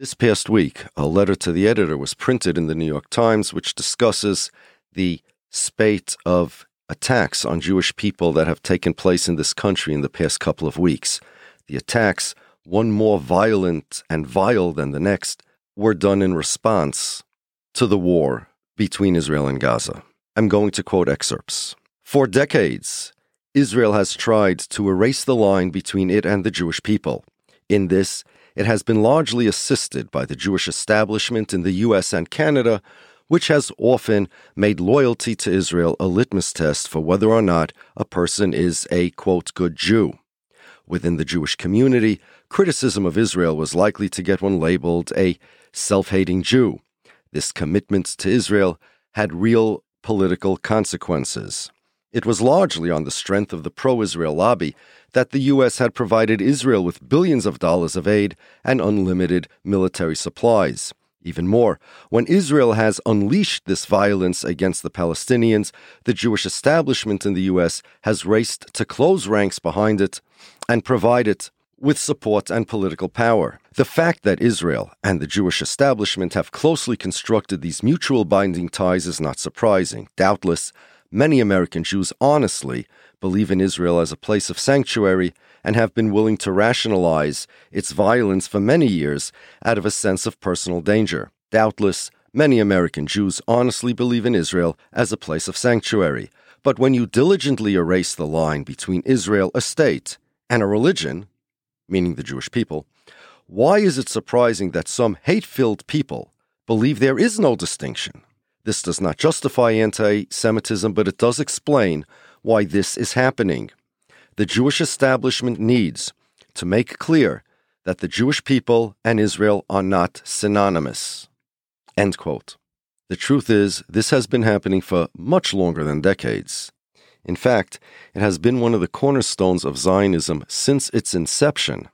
This past week, a letter to the editor was printed in the New York Times, which discusses the spate of attacks on Jewish people that have taken place in this country in the past couple of weeks. The attacks, one more violent and vile than the next, were done in response to the war between Israel and Gaza. I'm going to quote excerpts. For decades, Israel has tried to erase the line between it and the Jewish people. In this, it has been largely assisted by the Jewish establishment in the US and Canada, which has often made loyalty to Israel a litmus test for whether or not a person is a, quote, good Jew. Within the Jewish community, criticism of Israel was likely to get one labeled a self hating Jew. This commitment to Israel had real political consequences. It was largely on the strength of the pro Israel lobby that the U.S. had provided Israel with billions of dollars of aid and unlimited military supplies. Even more, when Israel has unleashed this violence against the Palestinians, the Jewish establishment in the U.S. has raced to close ranks behind it and provide it with support and political power. The fact that Israel and the Jewish establishment have closely constructed these mutual binding ties is not surprising. Doubtless, many American Jews honestly believe in Israel as a place of sanctuary and have been willing to rationalize its violence for many years out of a sense of personal danger. Doubtless, many American Jews honestly believe in Israel as a place of sanctuary. But when you diligently erase the line between Israel, a state, and a religion, meaning the Jewish people, why is it surprising that some hate filled people believe there is no distinction? This does not justify anti Semitism, but it does explain why this is happening. The Jewish establishment needs to make clear that the Jewish people and Israel are not synonymous. End quote. The truth is, this has been happening for much longer than decades. In fact, it has been one of the cornerstones of Zionism since its inception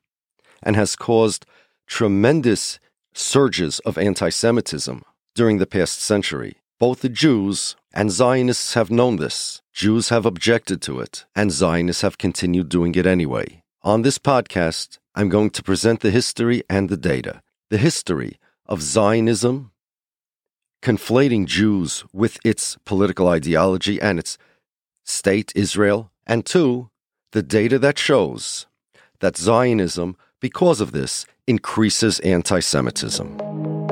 and has caused tremendous surges of anti Semitism during the past century. Both the Jews and Zionists have known this. Jews have objected to it, and Zionists have continued doing it anyway. On this podcast, I'm going to present the history and the data. The history of Zionism, conflating Jews with its political ideology and its state, Israel, and two, the data that shows that Zionism, because of this, increases anti Semitism.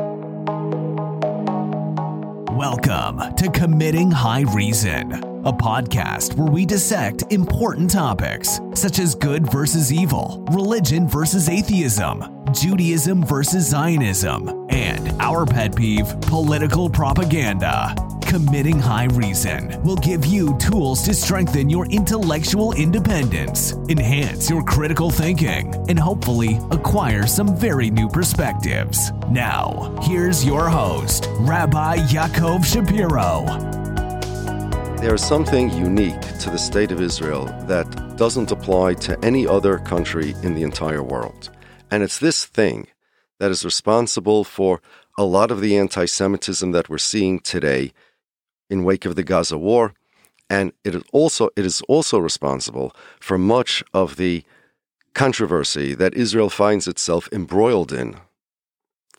Welcome to Committing High Reason, a podcast where we dissect important topics such as good versus evil, religion versus atheism, Judaism versus Zionism, and our pet peeve, political propaganda. Committing High Reason will give you tools to strengthen your intellectual independence, enhance your critical thinking, and hopefully acquire some very new perspectives. Now, here's your host, Rabbi Yaakov Shapiro. There is something unique to the state of Israel that doesn't apply to any other country in the entire world. And it's this thing that is responsible for a lot of the anti Semitism that we're seeing today in wake of the Gaza war, and it is also it is also responsible for much of the controversy that Israel finds itself embroiled in,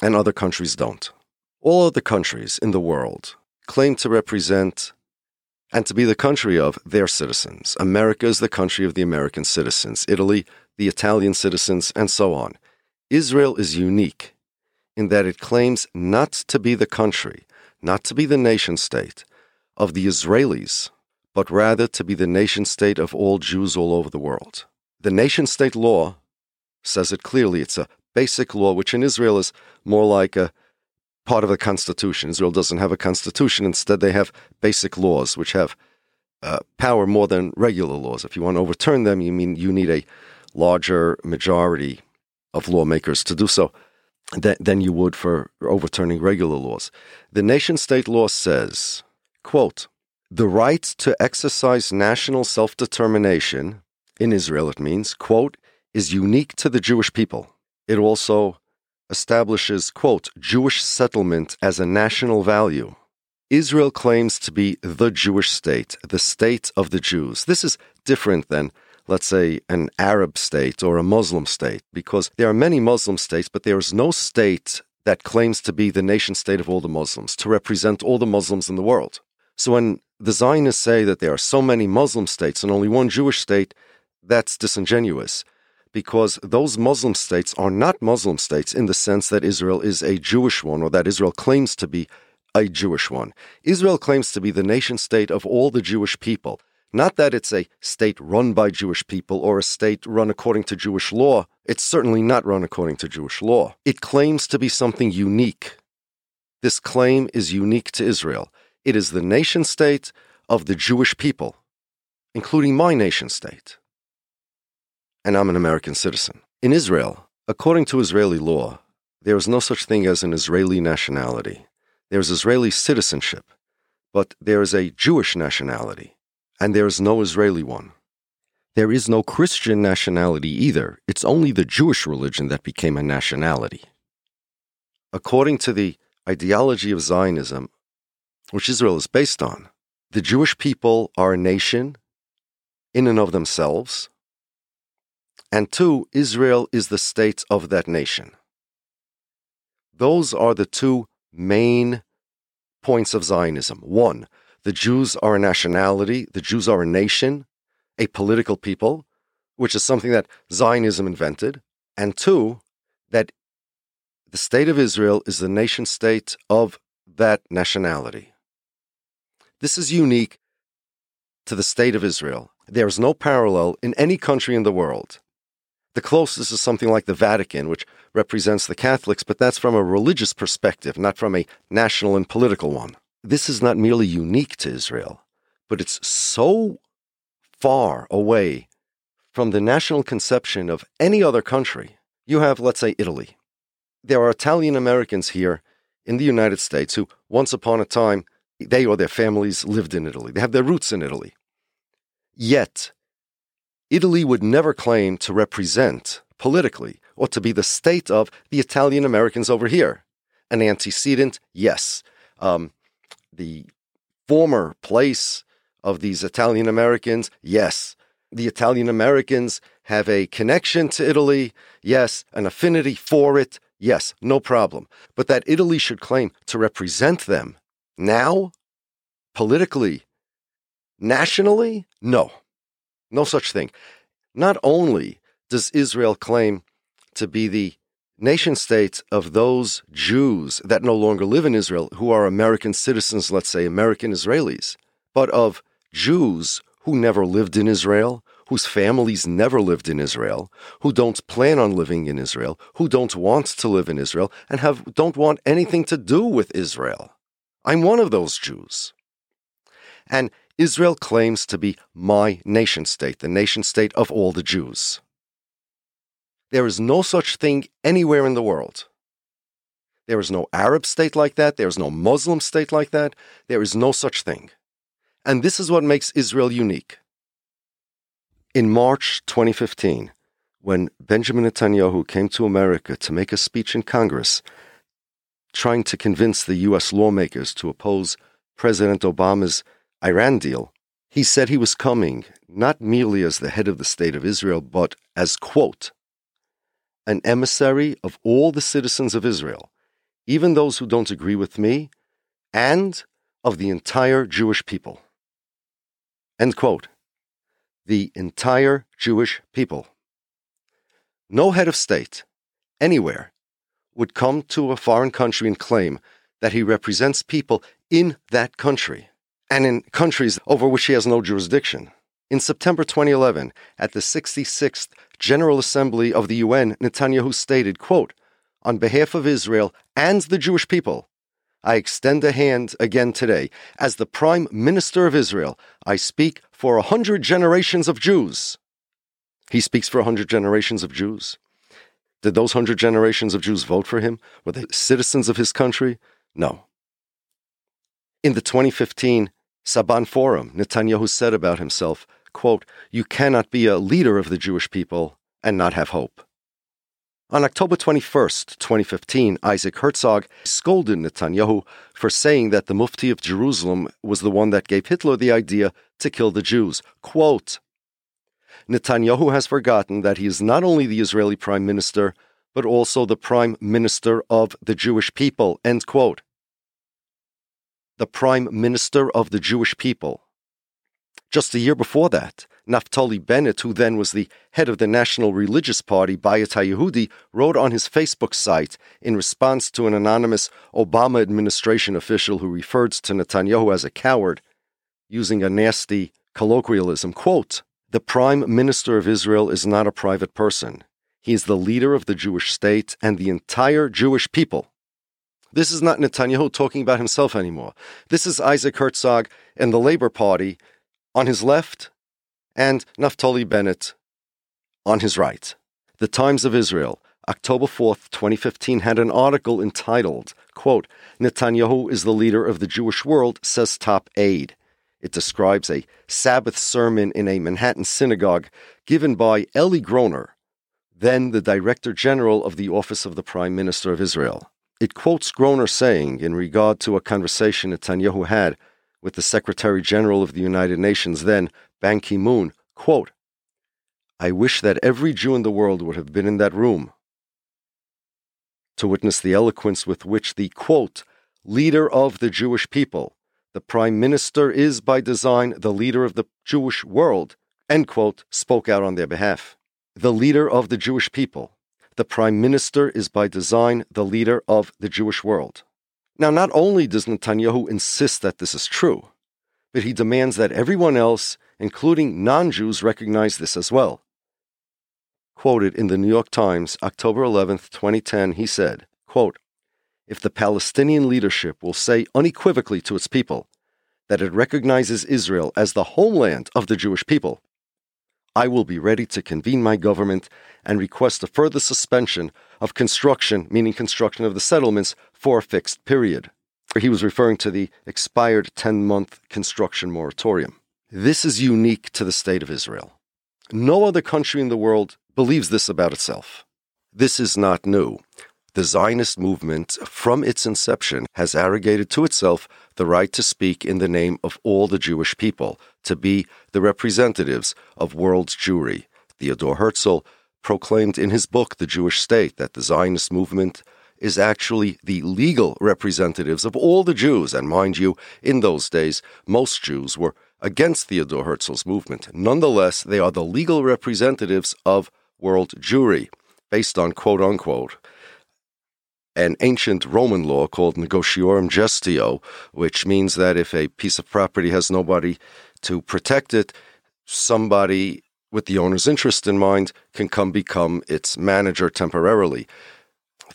and other countries don't. All of the countries in the world claim to represent and to be the country of their citizens. America is the country of the American citizens, Italy, the Italian citizens, and so on. Israel is unique in that it claims not to be the country, not to be the nation state, of the Israelis, but rather to be the nation state of all Jews all over the world. The nation state law says it clearly. It's a basic law, which in Israel is more like a part of the constitution. Israel doesn't have a constitution. Instead, they have basic laws, which have uh, power more than regular laws. If you want to overturn them, you mean you need a larger majority of lawmakers to do so than, than you would for overturning regular laws. The nation state law says Quote, the right to exercise national self determination, in Israel it means, quote, is unique to the Jewish people. It also establishes, quote, Jewish settlement as a national value. Israel claims to be the Jewish state, the state of the Jews. This is different than let's say, an Arab state or a Muslim state, because there are many Muslim states, but there is no state that claims to be the nation state of all the Muslims, to represent all the Muslims in the world. So when the Zionists say that there are so many Muslim states and only one Jewish state, that's disingenuous because those Muslim states are not Muslim states in the sense that Israel is a Jewish one or that Israel claims to be a Jewish one. Israel claims to be the nation state of all the Jewish people. Not that it's a state run by Jewish people or a state run according to Jewish law. It's certainly not run according to Jewish law. It claims to be something unique. This claim is unique to Israel. It is the nation state of the Jewish people, including my nation state. And I'm an American citizen. In Israel, according to Israeli law, there is no such thing as an Israeli nationality. There is Israeli citizenship, but there is a Jewish nationality and there is no Israeli one. There is no Christian nationality either. It's only the Jewish religion that became a nationality. According to the ideology of Zionism, which Israel is based on, the Jewish people are a nation in and of themselves, and two, Israel is the state of that nation. Those are the two main points of Zionism. One, the Jews are a nationality, the Jews are a nation, a political people, which is something that Zionism invented. And two, that the state of Israel is the nation state of that nationality. This is unique to the state of Israel. There is no parallel in any country in the world. The closest is something like the Vatican, which represents the Catholics, but that's from a religious perspective, not from a national and political one this is not merely unique to Israel, but it's so far away from the national conception of any other country. You have, let's say, Italy. There are Italian Americans here in the United States who, once upon a time, they or their families lived in Italy. They have their roots in Italy. Yet, Italy would never claim to represent politically or to be the state of the Italian Americans over here. An antecedent, yes. Um, the former place of these Italian Americans? Yes. The Italian Americans have a connection to Italy? Yes. An affinity for it? Yes. No problem. But that Italy should claim to represent them now, politically, nationally? No. No such thing. Not only does Israel claim to be the nation states of those Jews that no longer live in Israel who are American citizens, let's say American Israelis, but of Jews who never lived in Israel, whose families never lived in Israel, who don't plan on living in Israel, who don't want to live in Israel, and have, don't want anything to do with Israel. I'm one of those Jews. And Israel claims to be my nation state, the nation state of all the Jews. There is no such thing anywhere in the world. There is no Arab state like that. There is no Muslim state like that. There is no such thing. And this is what makes Israel unique. In March 2015, when Benjamin Netanyahu came to America to make a speech in Congress, trying to convince the U.S. lawmakers to oppose President Obama's Iran deal, he said he was coming not merely as the head of the state of Israel, but as, quote, an emissary of all the citizens of Israel, even those who don't agree with me, and of the entire Jewish people. End quote. The entire Jewish people. No head of state, anywhere, would come to a foreign country and claim that he represents people in that country and in countries over which he has no jurisdiction. In September 2011, at the 66th General Assembly of the UN, Netanyahu stated, quote, On behalf of Israel and the Jewish people, I extend a hand again today. As the Prime Minister of Israel, I speak for a hundred generations of Jews. He speaks for a hundred generations of Jews. Did those hundred generations of Jews vote for him? Were they citizens of his country? No. In the 2015 Saban Forum, Netanyahu said about himself, quote, You cannot be a leader of the Jewish people and not have hope. On October 21, 2015, Isaac Herzog scolded Netanyahu for saying that the Mufti of Jerusalem was the one that gave Hitler the idea to kill the Jews. Quote, Netanyahu has forgotten that he is not only the Israeli prime minister, but also the prime minister of the Jewish people. End quote. The prime minister of the Jewish people. Just a year before that, Naftali Bennett, who then was the head of the national religious party Bayit HaYehudi, wrote on his Facebook site in response to an anonymous Obama administration official who referred to Netanyahu as a coward, using a nasty colloquialism, quote, the prime minister of Israel is not a private person. He is the leader of the Jewish state and the entire Jewish people. This is not Netanyahu talking about himself anymore. This is Isaac Herzog and the Labor Party on his left and Naftali Bennett on his right. The Times of Israel, October 4th, 2015, had an article entitled, quote, Netanyahu is the leader of the Jewish world, says top aide. It describes a Sabbath sermon in a Manhattan synagogue given by Eli Groner, then the Director General of the Office of the Prime Minister of Israel. It quotes Groner saying, in regard to a conversation Netanyahu had with the Secretary General of the United Nations, then Ban Ki moon, quote, I wish that every Jew in the world would have been in that room to witness the eloquence with which the, quote, leader of the Jewish people, the prime minister is by design the leader of the Jewish world, end quote, spoke out on their behalf. The leader of the Jewish people, the prime minister is by design the leader of the Jewish world. Now, not only does Netanyahu insist that this is true, but he demands that everyone else including non Jews, recognize this as well. Quoted in the New York Times, October 11, 2010, he said, quote, If the Palestinian leadership will say unequivocally to its people that it recognizes Israel as the homeland of the Jewish people, I will be ready to convene my government and request a further suspension of construction, meaning construction of the settlements, for a fixed period. He was referring to the expired 10 month construction moratorium. This is unique to the state of Israel. No other country in the world believes this about itself. This is not new. The Zionist movement, from its inception, has arrogated to itself the right to speak in the name of all the Jewish people, to be the representatives of world Jewry. Theodore Herzl proclaimed in his book, The Jewish State, that the Zionist movement is actually the legal representatives of all the Jews. And mind you, in those days, most Jews were against Theodore Herzl's movement. Nonetheless, they are the legal representatives of world Jewry, based on quote unquote an ancient Roman law called negotiorum gestio, which means that if a piece of property has nobody to protect it, somebody with the owner's interest in mind can come become its manager temporarily.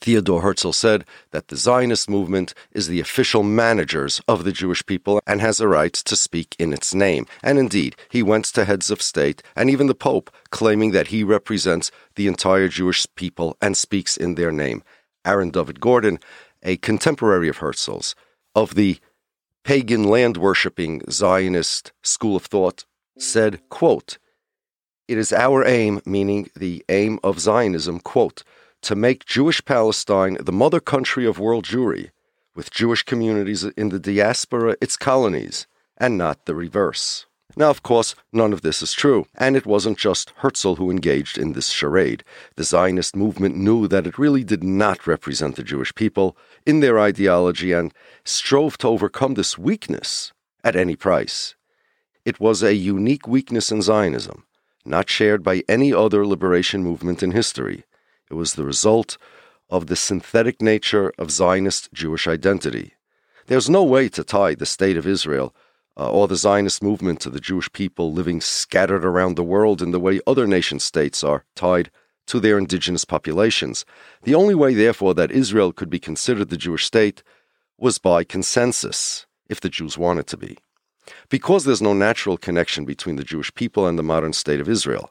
Theodore Herzl said that the Zionist movement is the official managers of the Jewish people and has a right to speak in its name. And indeed, he went to heads of state and even the Pope claiming that he represents the entire Jewish people and speaks in their name. Aaron David Gordon, a contemporary of Herzl's, of the pagan land worshipping Zionist school of thought, said, quote, It is our aim, meaning the aim of Zionism, quote, to make Jewish Palestine the mother country of world Jewry, with Jewish communities in the diaspora its colonies, and not the reverse. Now, of course, none of this is true, and it wasn't just Herzl who engaged in this charade. The Zionist movement knew that it really did not represent the Jewish people in their ideology and strove to overcome this weakness at any price. It was a unique weakness in Zionism, not shared by any other liberation movement in history. It was the result of the synthetic nature of Zionist Jewish identity. There's no way to tie the state of Israel uh, or the Zionist movement to the Jewish people living scattered around the world in the way other nation states are tied to their indigenous populations. The only way, therefore, that Israel could be considered the Jewish state was by consensus, if the Jews wanted to be. Because there's no natural connection between the Jewish people and the modern state of Israel,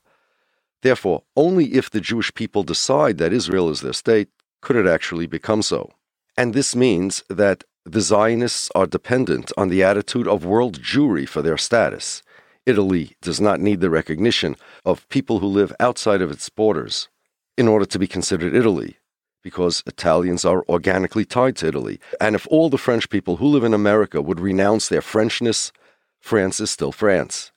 Therefore, only if the Jewish people decide that Israel is their state could it actually become so. And this means that the Zionists are dependent on the attitude of world Jewry for their status. Italy does not need the recognition of people who live outside of its borders in order to be considered Italy, because Italians are organically tied to Italy. And if all the French people who live in America would renounce their Frenchness, France is still France.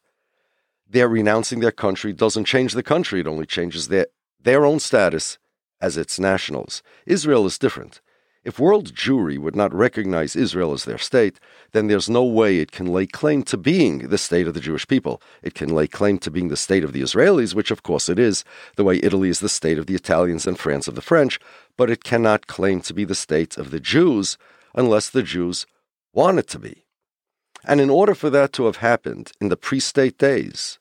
their renouncing their country doesn't change the country, it only changes their, their own status as its nationals. Israel is different. If world Jewry would not recognize Israel as their state, then there's no way it can lay claim to being the state of the Jewish people. It can lay claim to being the state of the Israelis, which of course it is, the way Italy is the state of the Italians and France of the French, but it cannot claim to be the state of the Jews unless the Jews want it to be. And in order for that to have happened in the pre state days,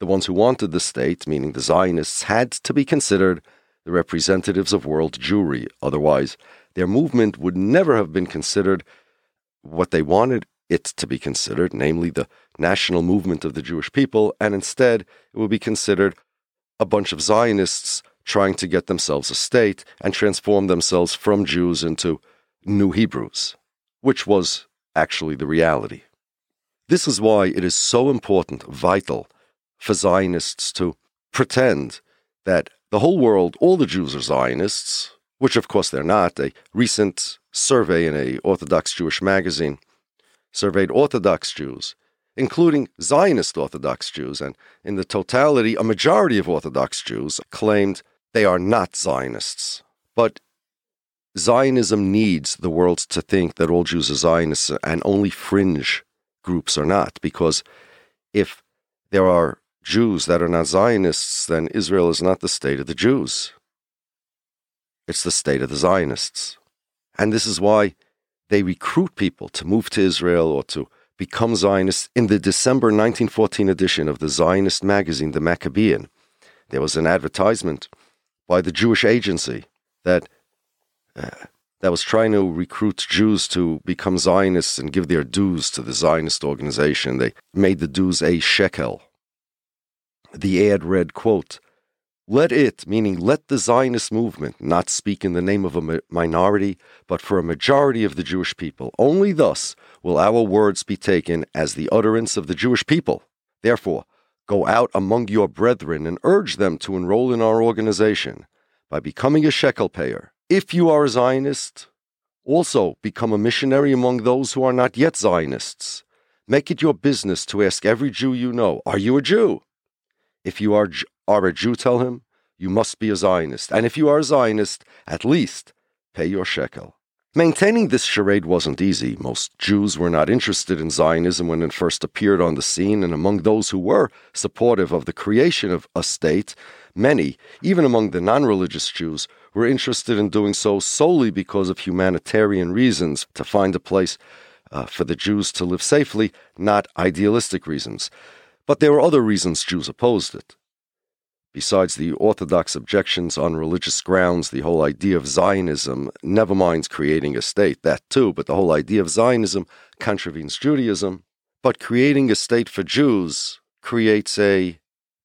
the ones who wanted the state, meaning the Zionists, had to be considered the representatives of world Jewry. Otherwise, their movement would never have been considered what they wanted it to be considered, namely the national movement of the Jewish people, and instead it would be considered a bunch of Zionists trying to get themselves a state and transform themselves from Jews into new Hebrews, which was actually the reality. This is why it is so important, vital, for Zionists to pretend that the whole world, all the Jews are Zionists, which of course they're not. A recent survey in a Orthodox Jewish magazine surveyed Orthodox Jews, including Zionist Orthodox Jews, and in the totality, a majority of Orthodox Jews claimed they are not Zionists. But Zionism needs the world to think that all Jews are Zionists and only fringe groups are not, because if there are Jews that are not Zionists, then Israel is not the state of the Jews. It's the state of the Zionists. And this is why they recruit people to move to Israel or to become Zionists. In the December 1914 edition of the Zionist magazine, The Maccabean, there was an advertisement by the Jewish agency that uh, that was trying to recruit Jews to become Zionists and give their dues to the Zionist organization. They made the dues a shekel. The ad read, quote, let it, meaning let the Zionist movement, not speak in the name of a minority, but for a majority of the Jewish people. Only thus will our words be taken as the utterance of the Jewish people. Therefore, go out among your brethren and urge them to enroll in our organization by becoming a shekel payer. If you are a Zionist, also become a missionary among those who are not yet Zionists. Make it your business to ask every Jew you know, Are you a Jew? If you are are a Jew, tell him, you must be a Zionist. And if you are a Zionist, at least pay your shekel. Maintaining this charade wasn't easy. Most Jews were not interested in Zionism when it first appeared on the scene, and among those who were supportive of the creation of a state, many, even among the non religious Jews, were interested in doing so solely because of humanitarian reasons to find a place uh, for the Jews to live safely, not idealistic reasons. But there were other reasons Jews opposed it. Besides the orthodox objections on religious grounds, the whole idea of Zionism, never mind creating a state, that too, but the whole idea of Zionism contravenes Judaism. But creating a state for Jews creates a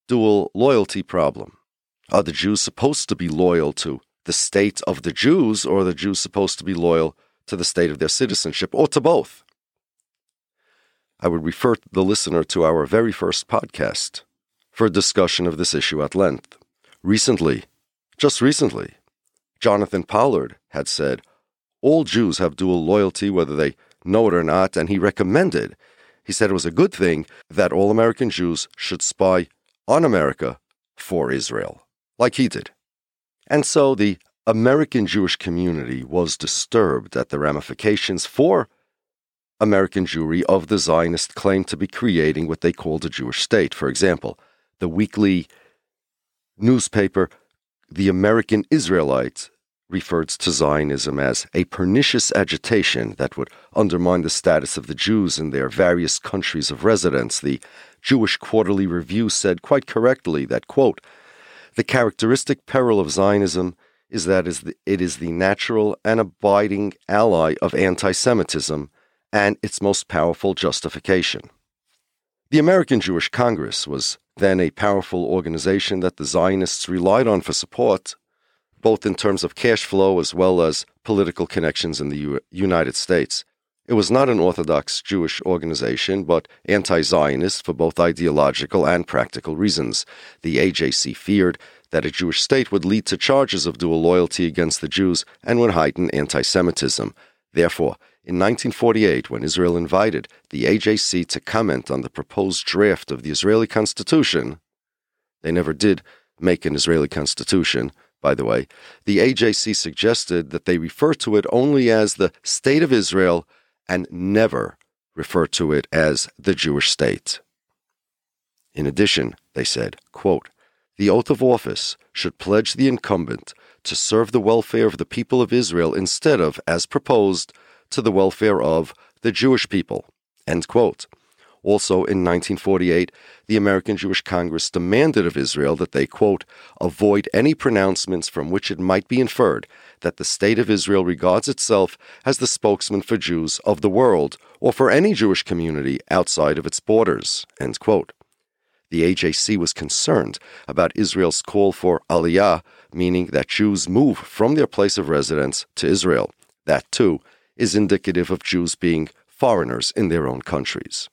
dual loyalty problem. Are the Jews supposed to be loyal to the state of the Jews, or are the Jews supposed to be loyal to the state of their citizenship, or to both? I would refer the listener to our very first podcast for a discussion of this issue at length. Recently, just recently, Jonathan Pollard had said, All Jews have dual loyalty, whether they know it or not, and he recommended, he said it was a good thing that all American Jews should spy on America for Israel, like he did. And so the American Jewish community was disturbed at the ramifications for American Jewry of the Zionist claim to be creating what they called a Jewish state. For example, the weekly newspaper, The American Israelite, referred to Zionism as a pernicious agitation that would undermine the status of the Jews in their various countries of residence. The Jewish Quarterly Review said quite correctly that, quote, the characteristic peril of Zionism is that it is the natural and abiding ally of anti Semitism and its most powerful justification. The American Jewish Congress was then a powerful organization that the Zionists relied on for support, both in terms of cash flow as well as political connections in the U- United States. It was not an Orthodox Jewish organization, but anti Zionist for both ideological and practical reasons. The AJC feared that a Jewish state would lead to charges of dual loyalty against the Jews and would heighten anti Semitism. Therefore, In 1948, when Israel invited the AJC to comment on the proposed draft of the Israeli constitution, they never did make an Israeli constitution, by the way, the AJC suggested that they refer to it only as the State of Israel and never refer to it as the Jewish state. In addition, they said, quote, the oath of office should pledge the incumbent to serve the welfare of the people of Israel instead of, as proposed, to the welfare of the Jewish people. End quote. Also, in 1948, the American Jewish Congress demanded of Israel that they, quote, avoid any pronouncements from which it might be inferred that the State of Israel regards itself as the spokesman for Jews of the world or for any Jewish community outside of its borders, end quote. The AJC was concerned about Israel's call for aliyah, meaning that Jews move from their place of residence to Israel. That, too, is indicative of Jews being foreigners in their own countries.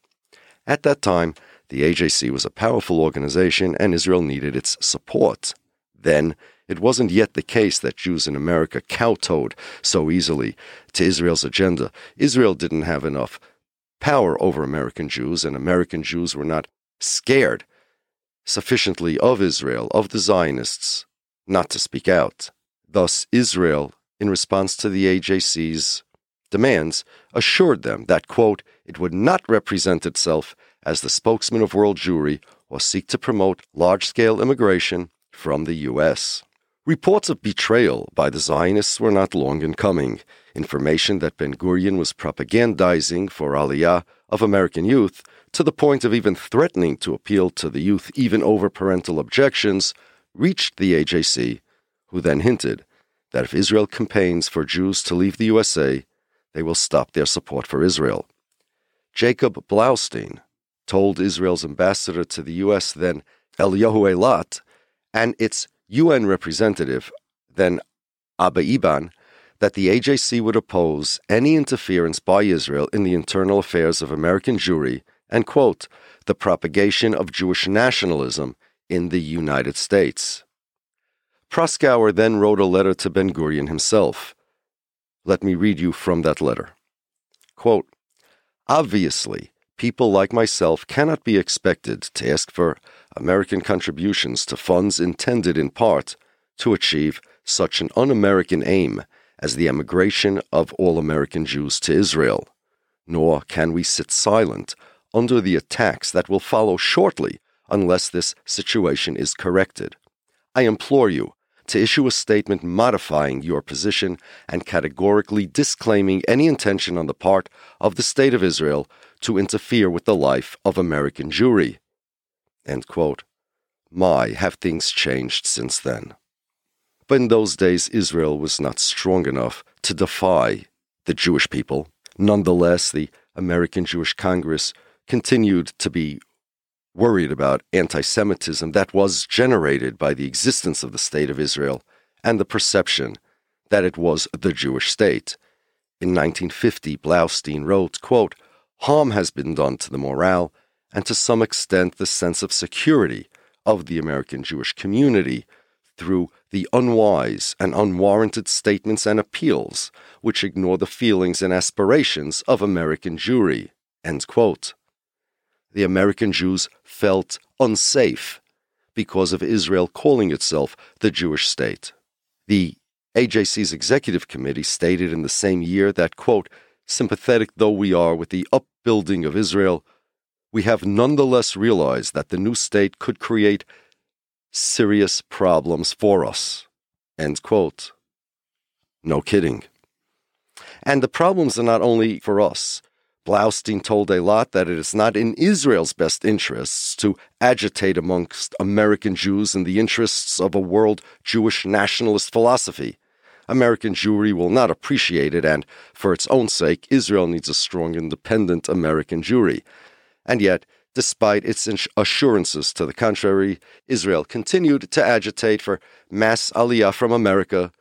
At that time, the AJC was a powerful organization and Israel needed its support. Then, it wasn't yet the case that Jews in America kowtowed so easily to Israel's agenda. Israel didn't have enough power over American Jews, and American Jews were not scared sufficiently of Israel, of the Zionists, not to speak out. Thus, Israel, in response to the AJC's demands, assured them that, quote, it would not represent itself as the spokesman of world Jewry or seek to promote large scale immigration from the U.S. Reports of betrayal by the Zionists were not long in coming. Information that Ben Gurion was propagandizing for Aliyah of American youth to the point of even threatening to appeal to the youth even over parental objections, reached the AJC, who then hinted that if Israel campaigns for Jews to leave the USA, they will stop their support for Israel. Jacob Blaustein told Israel's ambassador to the U.S., then Eliyahu Eilat, and its UN representative, then Abba Eban, that the AJC would oppose any interference by Israel in the internal affairs of American Jewry and, quote, the propagation of Jewish nationalism in the United States. Proskauer then wrote a letter to Ben Gurion himself. Let me read you from that letter. Quote, Obviously, people like myself cannot be expected to ask for American contributions to funds intended in part to achieve such an un American aim as the emigration of all American Jews to Israel. Nor can we sit silent under the attacks that will follow shortly unless this situation is corrected. I implore you to issue a statement modifying your position and categorically disclaiming any intention on the part of the State of Israel to interfere with the life of American Jewry. My, have things changed since then. But in those days, Israel was not strong enough to defy the Jewish people. Nonetheless, the American Jewish Congress continued to be worried about anti Semitism that was generated by the existence of the State of Israel and the perception that it was the Jewish state. In 1950, Blaustein wrote, quote, Harm has been done to the morale and to some extent the sense of security of the American Jewish community through the unwise and unwarranted statements and appeals which ignore the feelings and aspirations of American Jewry. End quote the American Jews felt unsafe because of Israel calling itself the Jewish state. The AJC's executive committee stated in the same year that, quote, sympathetic though we are with the upbuilding of Israel, we have nonetheless realized that the new state could create serious problems for us. End quote. No kidding. And the problems are not only for us. Blaustein told Eilat that it is not in Israel's best interests to agitate amongst American Jews in the interests of a world Jewish nationalist philosophy. American Jewry will not appreciate it, and for its own sake, Israel needs a strong, independent American Jewry. And yet, despite its assurances to the contrary, Israel continued to agitate for mass aliyah from America,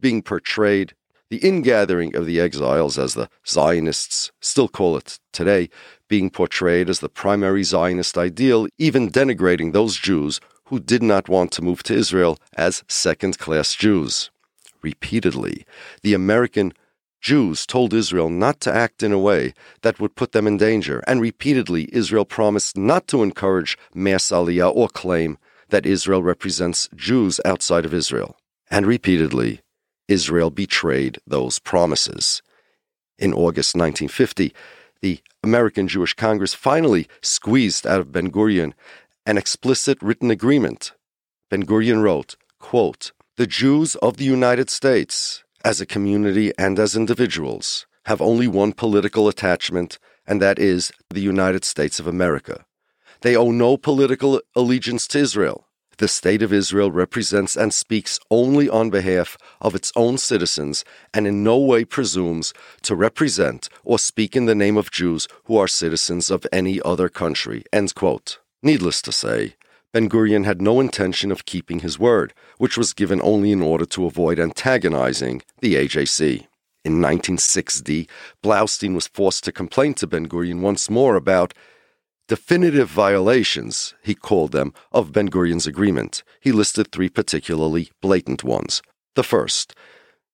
being portrayed the ingathering of the exiles, as the Zionists still call it today, being portrayed as the primary Zionist ideal, even denigrating those Jews who did not want to move to Israel as second class Jews. Repeatedly, the American Jews told Israel not to act in a way that would put them in danger, and repeatedly Israel promised not to encourage mass aliyah or claim that Israel represents Jews outside of Israel. And repeatedly, Israel betrayed those promises. In August 1950, the American Jewish Congress finally squeezed out of Ben Gurion an explicit written agreement. Ben Gurion wrote, quote, The Jews of the United States as a community and as individuals, have only one political attachment, and that is the United States of America. They owe no political allegiance to Israel. The State of Israel represents and speaks only on behalf of its own citizens and in no way presumes to represent or speak in the name of Jews who are citizens of any other country. Needless to say, Ben Gurion had no intention of keeping his word, which was given only in order to avoid antagonizing the AJC. In 1960, Blaustein was forced to complain to Ben Gurion once more about definitive violations, he called them, of Ben Gurion's agreement. He listed three particularly blatant ones. The first,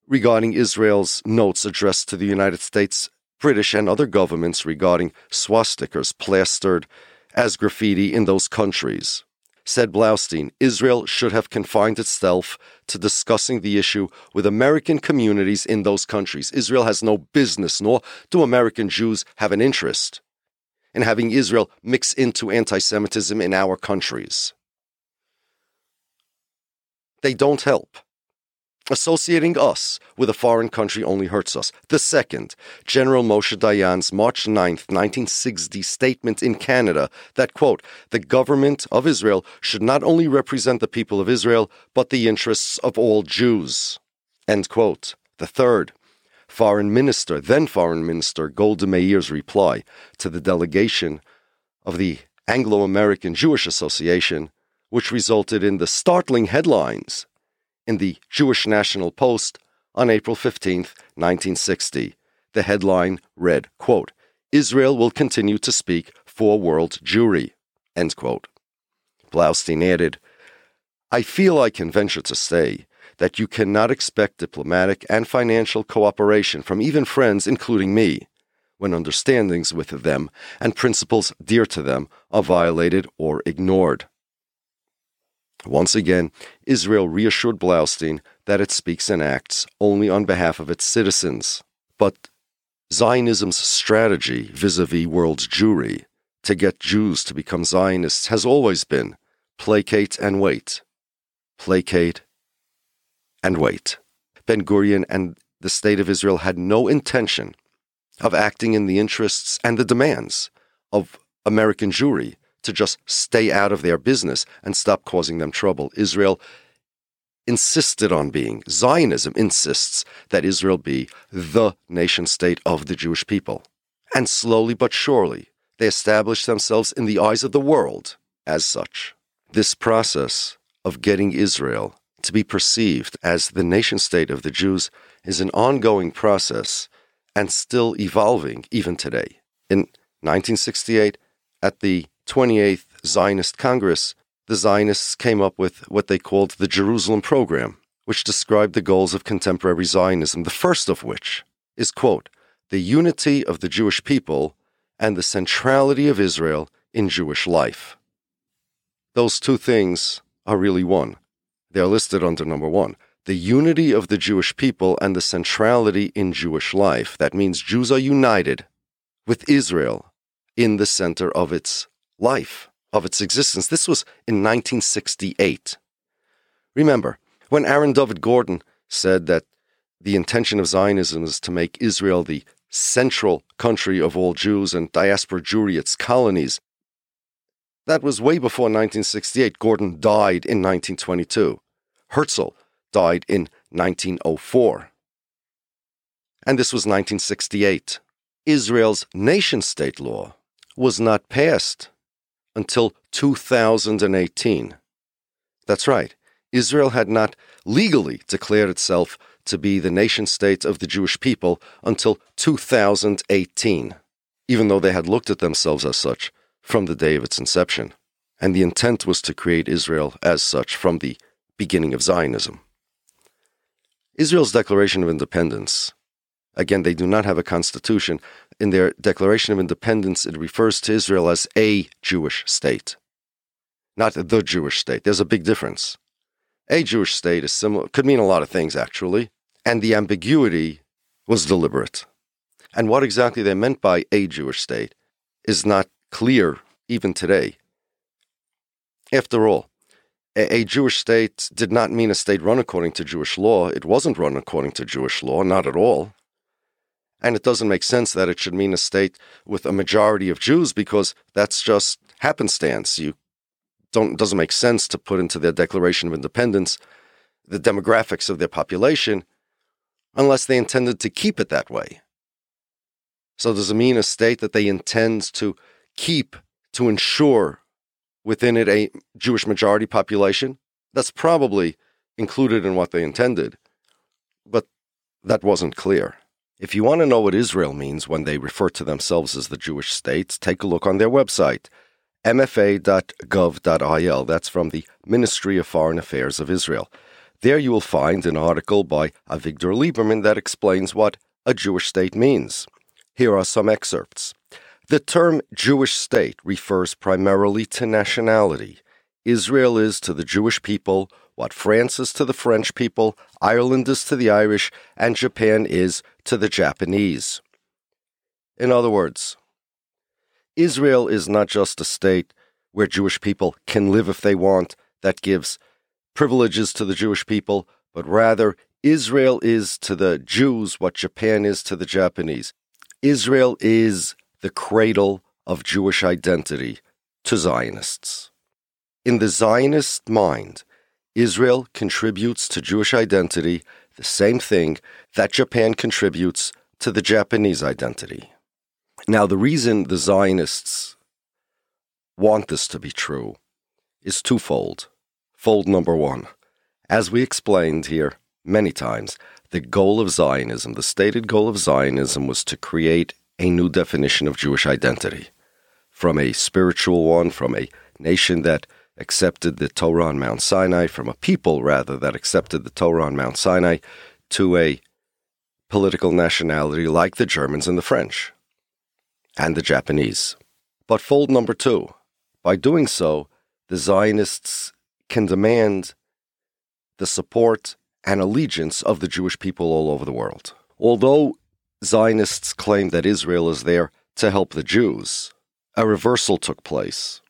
regarding Israel's notes addressed to the United States, British, and other governments regarding swastikas plastered as graffiti in those countries said Blaustein, Israel should have confined itself to discussing the issue with American communities in those countries. Israel has no business, nor do American Jews have an interest in having Israel mix into anti Semitism in our countries. They don't help. Associating us with a foreign country only hurts us. The second, General Moshe Dayan's March 9, 1960 statement in Canada that, quote, the government of Israel should not only represent the people of Israel, but the interests of all Jews, end quote. The third, Foreign Minister, then Foreign Minister Golda Meir's reply to the delegation of the Anglo American Jewish Association, which resulted in the startling headlines in the Jewish National Post on April 15, 1960. The headline read, quote, Israel will continue to speak for world Jewry, end quote. Blaustein added, I feel I can venture to say that you cannot expect diplomatic and financial cooperation from even friends, including me, when understandings with them and principles dear to them are violated or ignored. Once again, Israel reassured Blaustein that it speaks and acts only on behalf of its citizens. But Zionism's strategy vis a vis world Jewry to get Jews to become Zionists has always been placate and wait. Placate and wait. Ben Gurion and the State of Israel had no intention of acting in the interests and the demands of American Jewry to just stay out of their business and stop causing them trouble. Israel insisted on being, Zionism insists that Israel be the nation state of the Jewish people. And slowly but surely, they established themselves in the eyes of the world as such. This process of getting Israel to be perceived as the nation state of the Jews is an ongoing process and still evolving even today. In 1968, at the 28th Zionist Congress, the Zionists came up with what they called the Jerusalem Program, which described the goals of contemporary Zionism, the first of which is, quote, the unity of the Jewish people and the centrality of Israel in Jewish life. Those two things are really one. They are listed under number one. The unity of the Jewish people and the centrality in Jewish life. That means Jews are united with Israel in the center of its life, of its existence. This was in 1968. Remember, when Aaron David Gordon said that the intention of Zionism is to make Israel the central country of all Jews and diaspora Jewry its colonies, that was way before 1968. Gordon died in 1922. Herzl died in 1904. And this was 1968. Israel's nation state law was not passed until 2018. That's right. Israel had not legally declared itself to be the nation state of the Jewish people until 2018, even though they had looked at themselves as such from the day of its inception. And the intent was to create Israel as such from the beginning of Zionism. Israel's Declaration of Independence Again, they do not have a constitution. In their Declaration of Independence, it refers to Israel as a Jewish state, not the Jewish state. There's a big difference. A Jewish state is similar, could mean a lot of things, actually, and the ambiguity was deliberate. And what exactly they meant by a Jewish state is not clear even today. After all, a, Jewish state did not mean a state run according to Jewish law. It wasn't run according to Jewish law, not at all. And it doesn't make sense that it should mean a state with a majority of Jews because that's just happenstance. You don't doesn't make sense to put into their Declaration of Independence the demographics of their population unless they intended to keep it that way. So does it mean a state that they intend to keep to ensure within it a Jewish majority population? That's probably included in what they intended, but that wasn't clear. If you want to know what Israel means when they refer to themselves as the Jewish state, take a look on their website, mfa.gov.il. That's from the Ministry of Foreign Affairs of Israel. There you will find an article by Avigdor Lieberman that explains what a Jewish state means. Here are some excerpts. The term Jewish state refers primarily to nationality. Israel is to the Jewish people what France is to the French people, Ireland is to the Irish, and Japan is to the Japanese. In other words, Israel is not just a state where Jewish people can live if they want, that gives privileges to the Jewish people, but rather Israel is to the Jews what Japan is to the Japanese. Israel is the cradle of Jewish identity to Zionists. In the Zionist mind, Israel contributes to Jewish identity the same thing that Japan contributes to the Japanese identity. Now, the reason the Zionists want this to be true is twofold. Fold number one, as we explained here many times, the goal of Zionism, the stated goal of Zionism, was to create a new definition of Jewish identity from a spiritual one, from a nation that accepted the Torah on Mount Sinai, from a people rather that accepted the Torah on Mount Sinai, to a political nationality like the Germans and the French and the Japanese. But fold number two, by doing so, the Zionists can demand the support and allegiance of the Jewish people all over the world. Although Zionists claim that Israel is there to help the Jews, a reversal took place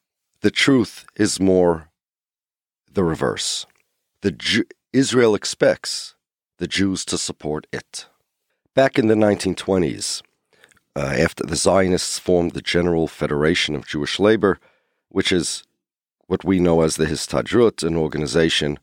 the truth is more the reverse. The Ju- Israel expects the Jews to support it. Back in the 1920s, uh, after the Zionists formed the General Federation of Jewish Labor, which is what we know as the Histadrut, an organization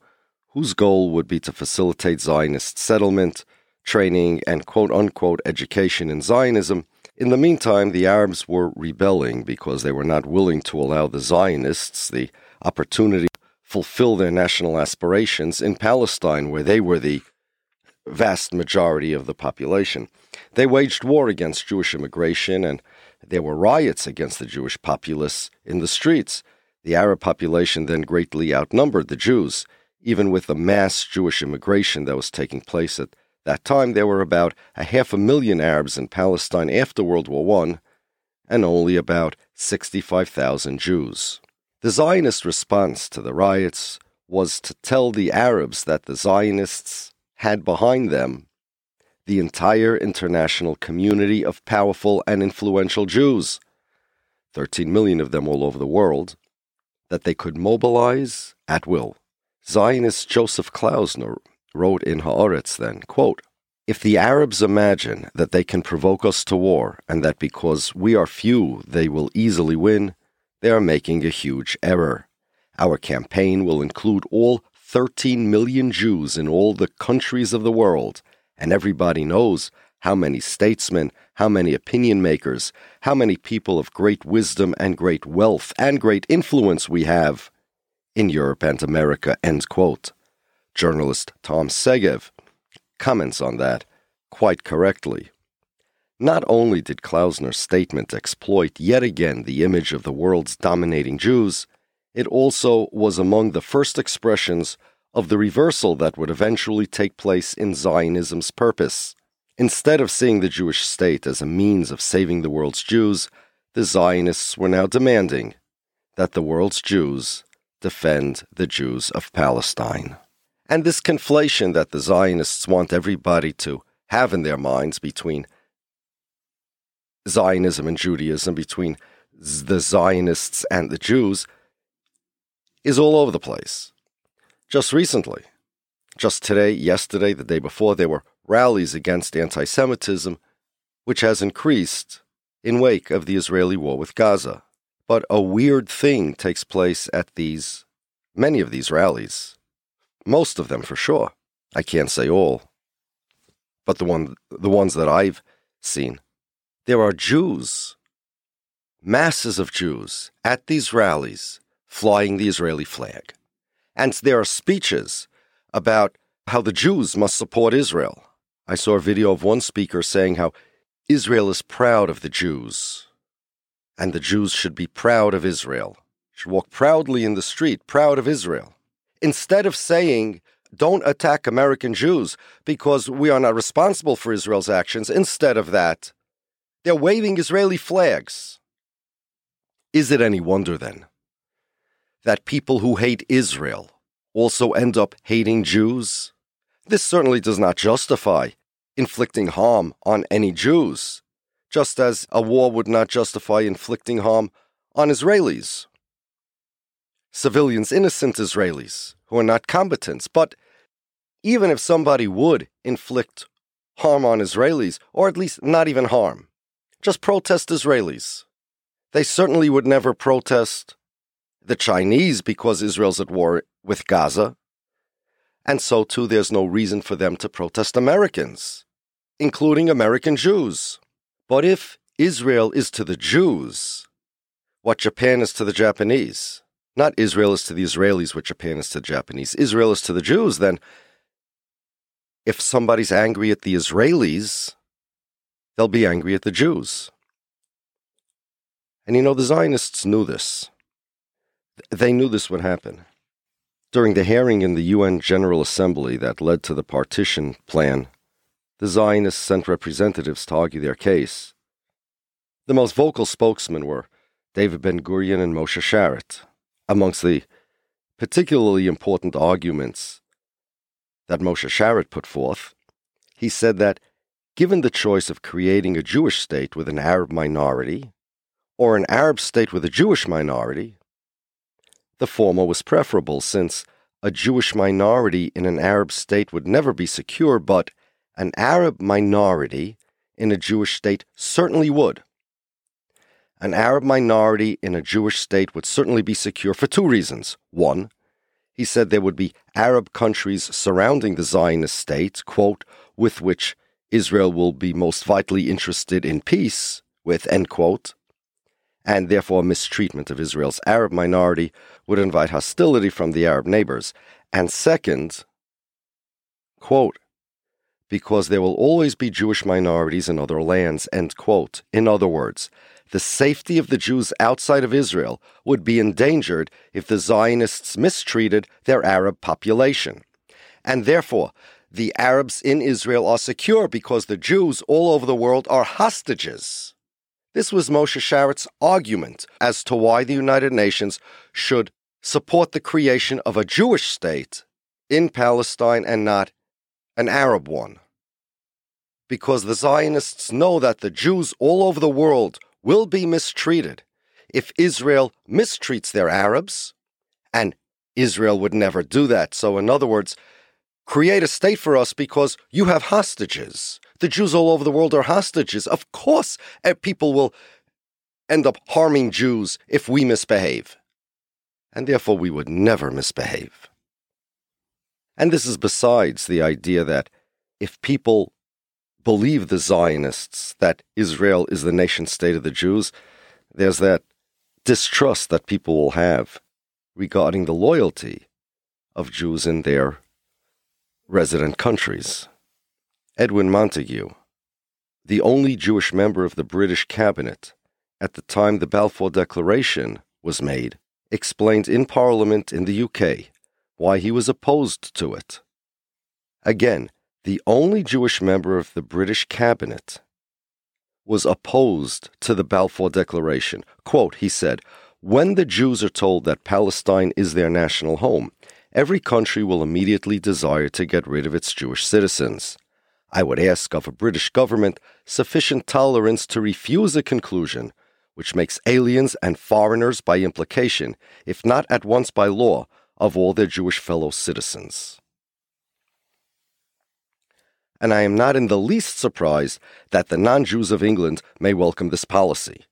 whose goal would be to facilitate Zionist settlement, training, and quote unquote education in Zionism, in the meantime, the Arabs were rebelling because they were not willing to allow the Zionists the opportunity to fulfill their national aspirations in Palestine, where they were the vast majority of the population. They waged war against Jewish immigration, and there were riots against the Jewish populace in the streets. The Arab population then greatly outnumbered the Jews, even with the mass Jewish immigration that was taking place at that time, there were about a half a million Arabs in Palestine after World War I, and only about 65,000 Jews. The Zionist response to the riots was to tell the Arabs that the Zionists had behind them the entire international community of powerful and influential Jews, 13 million of them all over the world, that they could mobilize at will. Zionist Joseph Klausner wrote in Haaretz then, quote, if the Arabs imagine that they can provoke us to war and that because we are few they will easily win, they are making a huge error. Our campaign will include all 13 million Jews in all the countries of the world, and everybody knows how many statesmen, how many opinion makers, how many people of great wisdom and great wealth and great influence we have in Europe and America. End quote journalist Tom Segev, comments on that quite correctly. Not only did Klausner's statement exploit yet again the image of the world's dominating Jews, it also was among the first expressions of the reversal that would eventually take place in Zionism's purpose. Instead of seeing the Jewish state as a means of saving the world's Jews, the Zionists were now demanding that the world's Jews defend the Jews of Palestine. And this conflation that the Zionists want everybody to have in their minds between Zionism and Judaism, between the Zionists and the Jews, is all over the place. Just recently, just today, yesterday, the day before, there were rallies against anti Semitism, which has increased in wake of the Israeli war with Gaza. But a weird thing takes place at these, many of these rallies. Most of them for sure. I can't say all. But the, one, the ones that I've seen, there are Jews, masses of Jews at these rallies flying the Israeli flag. And there are speeches about how the Jews must support Israel. I saw a video of one speaker saying how Israel is proud of the Jews, and the Jews should be proud of Israel, should walk proudly in the street, proud of Israel. Instead of saying, don't attack American Jews because we are not responsible for Israel's actions, instead of that, they're waving Israeli flags. Is it any wonder then that people who hate Israel also end up hating Jews? This certainly does not justify inflicting harm on any Jews, just as a war would not justify inflicting harm on Israelis. Civilians, innocent Israelis, who are not combatants. But even if somebody would inflict harm on Israelis, or at least not even harm, just protest Israelis. They certainly would never protest the Chinese because Israel's at war with Gaza. And so, too, there's no reason for them to protest Americans, including American Jews. But if Israel is to the Jews what Japan is to the Japanese, not Israel is to the Israelis what Japan is to the Japanese, Israel is to the Jews, then if somebody's angry at the Israelis, they'll be angry at the Jews. And you know, the Zionists knew this. They knew this would happen. During the hearing in the UN General Assembly that led to the partition plan, the Zionists sent representatives to argue their case. The most vocal spokesmen were David Ben Gurion and Moshe Sharett. Amongst the particularly important arguments that Moshe Sharett put forth, he said that given the choice of creating a Jewish state with an Arab minority or an Arab state with a Jewish minority, the former was preferable since a Jewish minority in an Arab state would never be secure, but an Arab minority in a Jewish state certainly would. An Arab minority in a Jewish state would certainly be secure for two reasons. One, he said there would be Arab countries surrounding the Zionist state, quote, with which Israel will be most vitally interested in peace, with, end quote and therefore mistreatment of Israel's Arab minority would invite hostility from the Arab neighbors. And second, quote, because there will always be Jewish minorities in other lands, end quote. In other words, the safety of the Jews outside of Israel would be endangered if the Zionists mistreated their Arab population. And therefore, the Arabs in Israel are secure because the Jews all over the world are hostages. This was Moshe Sharett's argument as to why the United Nations should support the creation of a Jewish state in Palestine and not an Arab one. Because the Zionists know that the Jews all over the world will be mistreated if Israel mistreats their Arabs, and Israel would never do that. So, in other words, create a state for us because you have hostages. The Jews all over the world are hostages. Of course, eh, people will end up harming Jews if we misbehave. And therefore, we would never misbehave. And this is besides the idea that if people believe the Zionists that Israel is the nation state of the Jews, there's that distrust that people will have regarding the loyalty of Jews in their resident countries. Edwin Montagu, the only Jewish member of the British cabinet at the time the Balfour Declaration was made, explained in Parliament in the UK why he was opposed to it. Again, the only Jewish member of the British cabinet, was opposed to the Balfour Declaration. Quote, he said, When the Jews are told that Palestine is their national home, every country will immediately desire to get rid of its Jewish citizens. I would ask of a British government sufficient tolerance to refuse a conclusion which makes aliens and foreigners by implication, if not at once by law, of all their Jewish fellow citizens. And I am not in the least surprised that the non Jews of England may welcome this policy.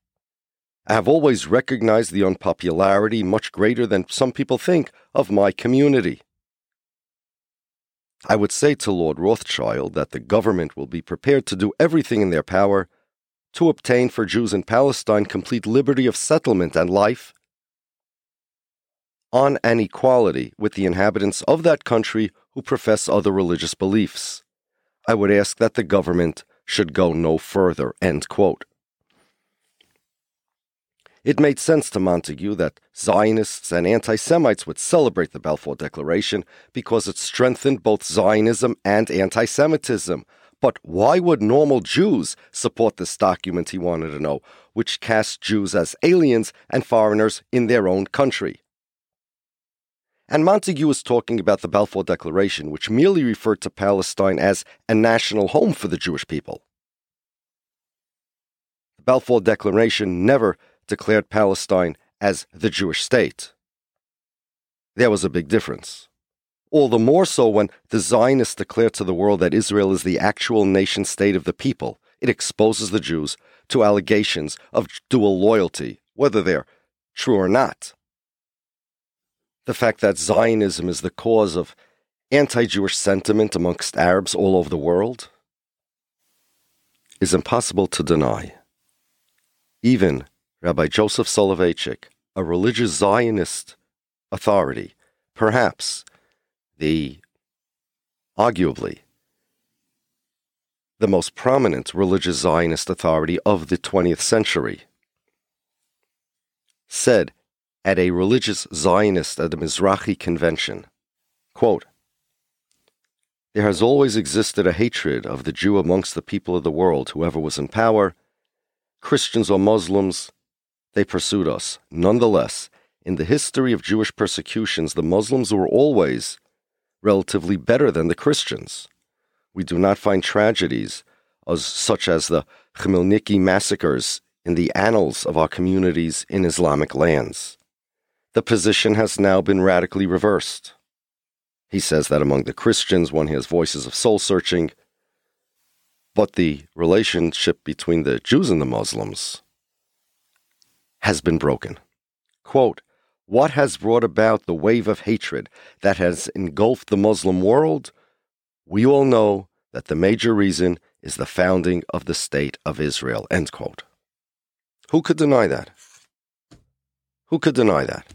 I have always recognized the unpopularity, much greater than some people think, of my community. I would say to Lord Rothschild that the government will be prepared to do everything in their power to obtain for Jews in Palestine complete liberty of settlement and life on an equality with the inhabitants of that country who profess other religious beliefs. I would ask that the government should go no further. End quote. It made sense to Montagu that Zionists and anti Semites would celebrate the Balfour Declaration because it strengthened both Zionism and anti Semitism. But why would normal Jews support this document, he wanted to know, which cast Jews as aliens and foreigners in their own country? And Montagu was talking about the Balfour Declaration, which merely referred to Palestine as a national home for the Jewish people. The Balfour Declaration never declared Palestine as the Jewish state. There was a big difference. All the more so when the Zionists declare to the world that Israel is the actual nation state of the people. It exposes the Jews to allegations of dual loyalty, whether they're true or not. The fact that Zionism is the cause of anti Jewish sentiment amongst Arabs all over the world is impossible to deny. Even Rabbi Joseph Soloveitchik, a religious Zionist authority, perhaps the arguably the most prominent religious Zionist authority of the 20th century, said at a religious Zionist at the Mizrahi convention, quote, There has always existed a hatred of the Jew amongst the people of the world, whoever was in power, Christians or Muslims, they pursued us. Nonetheless, in the history of Jewish persecutions, the Muslims were always relatively better than the Christians. We do not find tragedies as, such as the Khmelnytsky massacres in the annals of our communities in Islamic lands. The position has now been radically reversed. He says that among the Christians, one hears voices of soul searching, but the relationship between the Jews and the Muslims has been broken. Quote, what has brought about the wave of hatred that has engulfed the Muslim world? We all know that the major reason is the founding of the State of Israel. End quote. Who could deny that? Who could deny that?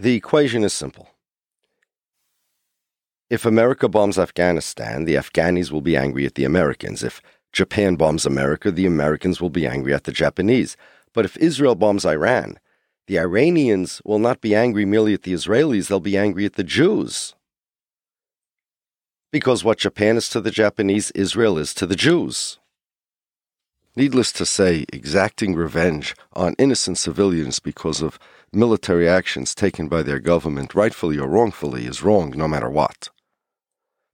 The equation is simple. If America bombs Afghanistan, the Afghanis will be angry at the Americans. If Japan bombs America, the Americans will be angry at the Japanese. But if Israel bombs Iran, the Iranians will not be angry merely at the Israelis, they'll be angry at the Jews. Because what Japan is to the Japanese, Israel is to the Jews. Needless to say, exacting revenge on innocent civilians because of military actions taken by their government, rightfully or wrongfully, is wrong no matter what.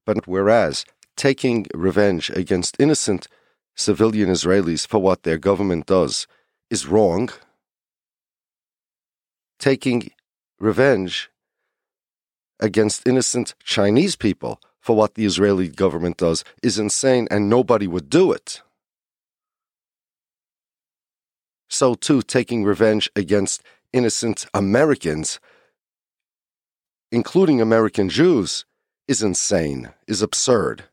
But whereas taking revenge against innocent civilian Israelis for what their government does is wrong, taking revenge against innocent Chinese people for what the Israeli government does is insane and nobody would do it. So, too, taking revenge against innocent Americans, including American Jews, is insane, is absurd.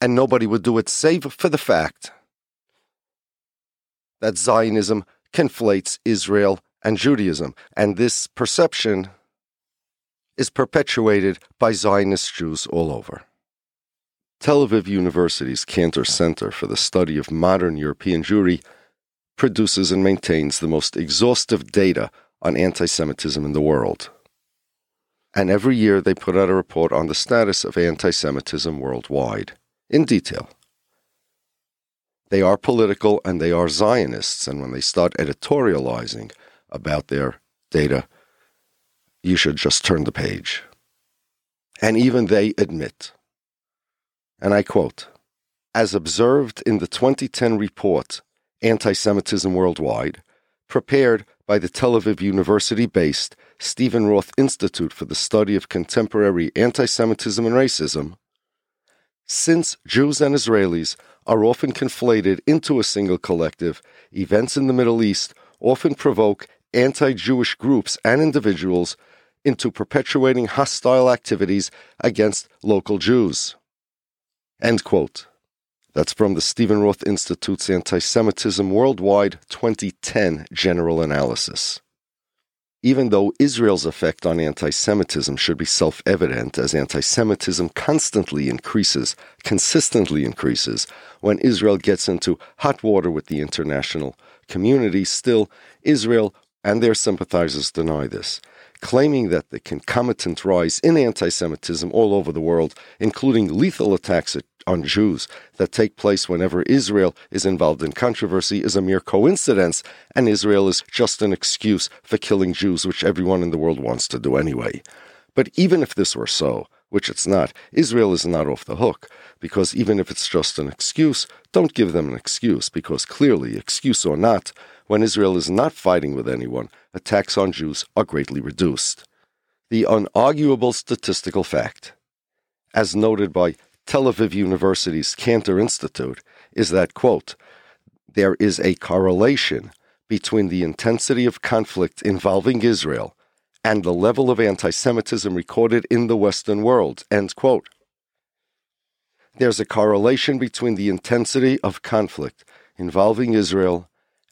And nobody would do it save for the fact that Zionism conflates Israel and Judaism, and this perception is perpetuated by Zionist Jews all over. Tel Aviv University's Kantor Center for the Study of Modern European Jewry produces and maintains the most exhaustive data on anti Semitism in the world. and every year they put out a report on the status of anti Semitism worldwide, in detail. They are political and they are Zionists, and when they start editorializing about their data, you should just turn the page. And even they admit, and I quote, as observed in the 2010 report, Anti Semitism Worldwide, prepared by the Tel Aviv University based Stephen Roth Institute for the Study of Contemporary Anti Semitism and Racism, since Jews and Israelis are often conflated into a single collective, events in the Middle East often provoke anti Jewish groups and individuals into perpetuating hostile activities against local Jews. End quote. That's from the Stephen Roth Institute's Anti Semitism Worldwide 2010 General Analysis. Even though Israel's effect on anti Semitism should be self evident, as anti Semitism constantly increases, consistently increases, when Israel gets into hot water with the international community, still, Israel and their sympathizers deny this claiming that the concomitant rise in anti Semitism all over the world, including lethal attacks on Jews that take place whenever Israel is involved in controversy, is a mere coincidence, and Israel is just an excuse for killing Jews, which everyone in the world wants to do anyway. But even if this were so, which it's not, Israel is not off the hook, because even if it's just an excuse, don't give them an excuse, because clearly, excuse or not, when Israel is not fighting with anyone, attacks on Jews are greatly reduced. The unarguable statistical fact, as noted by Tel Aviv University's Kantor Institute, is that, quote, there is a correlation between the intensity of conflict involving Israel and the level of anti Semitism recorded in the Western world. End quote. There's a correlation between the intensity of conflict involving Israel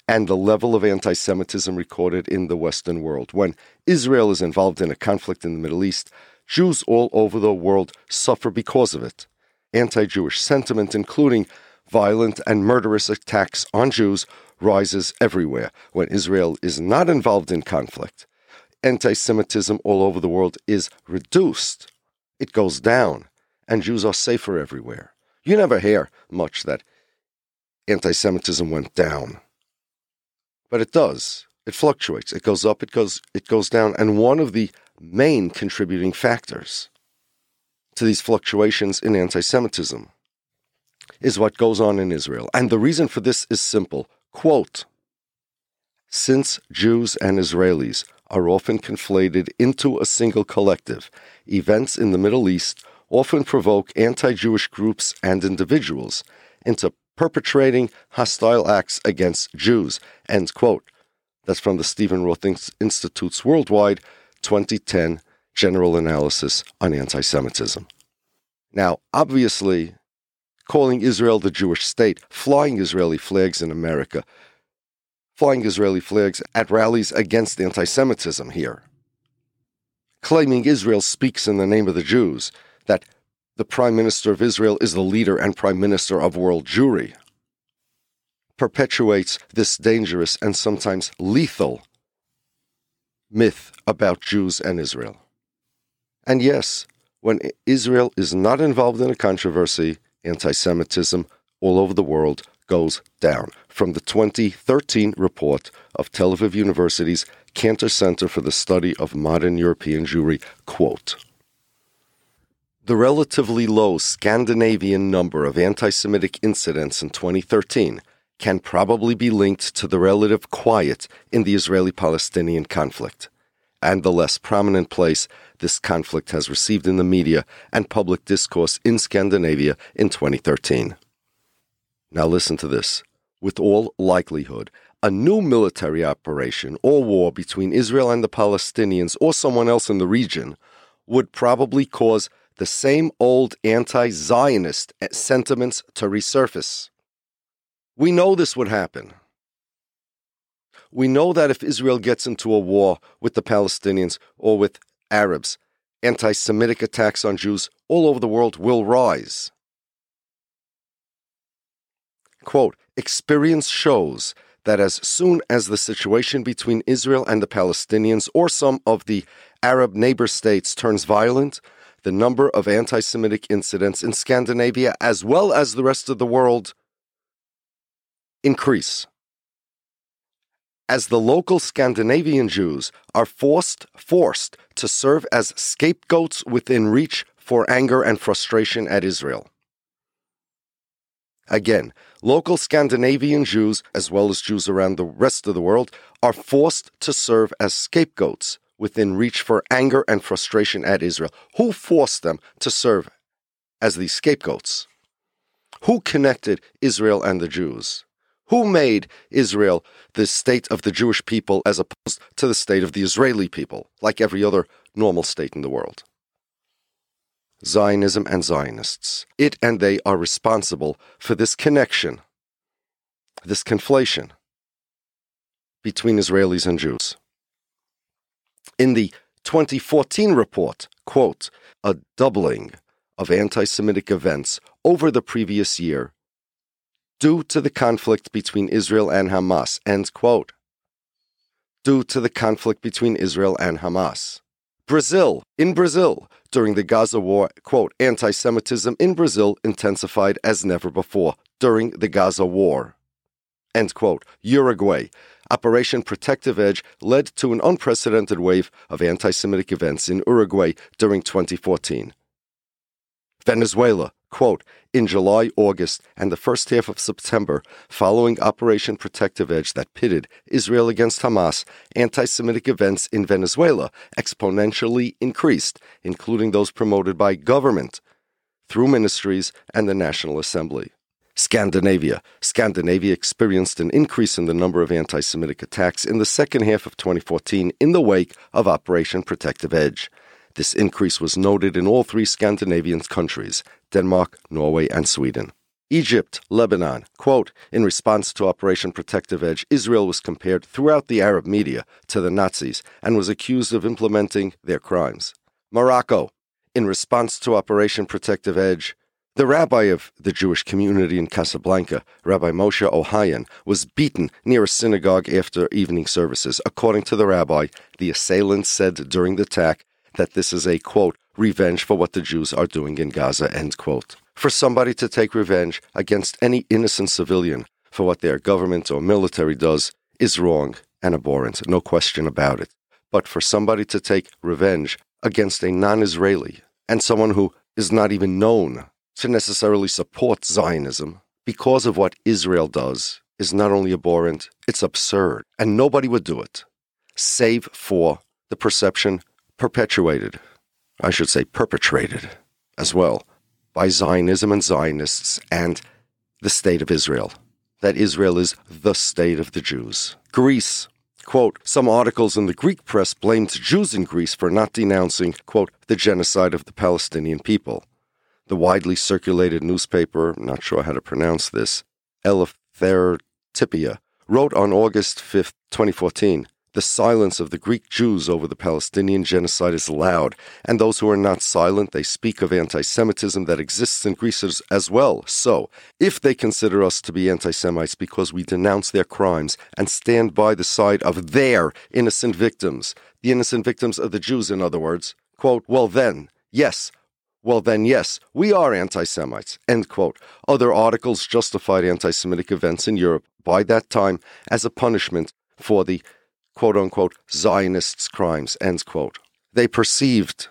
and the level of anti Semitism recorded in the Western world. When Israel is involved in a conflict in the Middle East, Jews all over the world suffer because of it. Anti Jewish sentiment, including violent and murderous attacks on Jews, rises everywhere. When Israel is not involved in conflict, anti Semitism all over the world is reduced. It goes down, and Jews are safer everywhere. You never hear much that anti Semitism went down but it does. It fluctuates. It goes up, it goes it goes down. And one of the main contributing factors to these fluctuations in anti-Semitism is what goes on in Israel. And the reason for this is simple. Quote Since Jews and Israelis are often conflated into a single collective, events in the Middle East often provoke anti Jewish groups and individuals into perpetrating hostile acts against Jews. End quote. That's from the Stephen Roth Institute's Worldwide 2010 General Analysis on Anti Semitism. Now, obviously, calling Israel the Jewish state, flying Israeli flags in America, flying Israeli flags at rallies against anti Semitism here, claiming Israel speaks in the name of the Jews, that the Prime Minister of Israel is the leader and Prime Minister of world Jewry, perpetuates this dangerous and sometimes lethal myth about Jews and Israel. And yes, when Israel is not involved in a controversy, anti Semitism all over the world goes down. From the 2013 report of Tel Aviv University's Kantor Center for the Study of Modern European Jewry, quote, the relatively low Scandinavian number of anti Semitic incidents in 2013 can probably be linked to the relative quiet in the Israeli Palestinian conflict and the less prominent place this conflict has received in the media and public discourse in Scandinavia in 2013. Now, listen to this. With all likelihood, a new military operation or war between Israel and the Palestinians or someone else in the region would probably cause the same old anti Zionist sentiments to resurface. We know this would happen. We know that if Israel gets into a war with the Palestinians or with Arabs, anti Semitic attacks on Jews all over the world will rise. Quote, experience shows that as soon as the situation between Israel and the Palestinians or some of the Arab neighbor states turns violent, the number of anti Semitic incidents in Scandinavia, as well as the rest of the world, increase. As the local Scandinavian Jews are forced, forced to serve as scapegoats within reach for anger and frustration at Israel. Again, local Scandinavian Jews, as well as Jews around the rest of the world, are forced to serve as scapegoats within reach for anger and frustration at Israel. Who forced them to serve as these scapegoats? Who connected Israel and the Jews? Who made Israel the state of the Jewish people as opposed to the state of the Israeli people, like every other normal state in the world? Zionism and Zionists. It and they are responsible for this connection, this conflation between Israelis and Jews. In the 2014 report, quote, a doubling of anti Semitic events over the previous year due to the conflict between Israel and Hamas, end quote. Due to the conflict between Israel and Hamas. Brazil, in Brazil, during the Gaza war, quote, anti Semitism in Brazil intensified as never before during the Gaza war. End quote. Uruguay, Operation Protective Edge led to an unprecedented wave of anti Semitic events in Uruguay during 2014. Venezuela, quote, in July, August, and the first half of September, following Operation Protective Edge that pitted Israel against Hamas, anti Semitic events in Venezuela exponentially increased, including those promoted by government through ministries and the National Assembly. Scandinavia. Scandinavia experienced an increase in the number of anti Semitic attacks in the second half of 2014 in the wake of Operation Protective Edge. This increase was noted in all three Scandinavian countries Denmark, Norway, and Sweden. Egypt, Lebanon, quote, in response to Operation Protective Edge, Israel was compared throughout the Arab media to the Nazis and was accused of implementing their crimes. Morocco, in response to Operation Protective Edge, the rabbi of the Jewish community in Casablanca, Rabbi Moshe Ohayon, was beaten near a synagogue after evening services. According to the rabbi, the assailants said during the attack that this is a quote, revenge for what the Jews are doing in Gaza, end quote. For somebody to take revenge against any innocent civilian for what their government or military does is wrong and abhorrent, no question about it. But for somebody to take revenge against a non Israeli and someone who is not even known to necessarily support Zionism because of what Israel does is not only abhorrent, it's absurd. And nobody would do it, save for the perception perpetuated, I should say perpetrated as well, by Zionism and Zionists and the state of Israel. That Israel is the state of the Jews. Greece, quote, some articles in the Greek press blamed Jews in Greece for not denouncing, quote, the genocide of the Palestinian people. The widely circulated newspaper, not sure how to pronounce this, Eleftherotypia, wrote on August 5, 2014, the silence of the Greek Jews over the Palestinian genocide is loud, and those who are not silent, they speak of anti Semitism that exists in Greece as well. So, if they consider us to be anti Semites because we denounce their crimes and stand by the side of their innocent victims, the innocent victims of the Jews, in other words, quote, well then, yes, well, then, yes, we are anti Semites. End quote. Other articles justified anti Semitic events in Europe by that time as a punishment for the quote unquote Zionists' crimes, ends quote. They perceived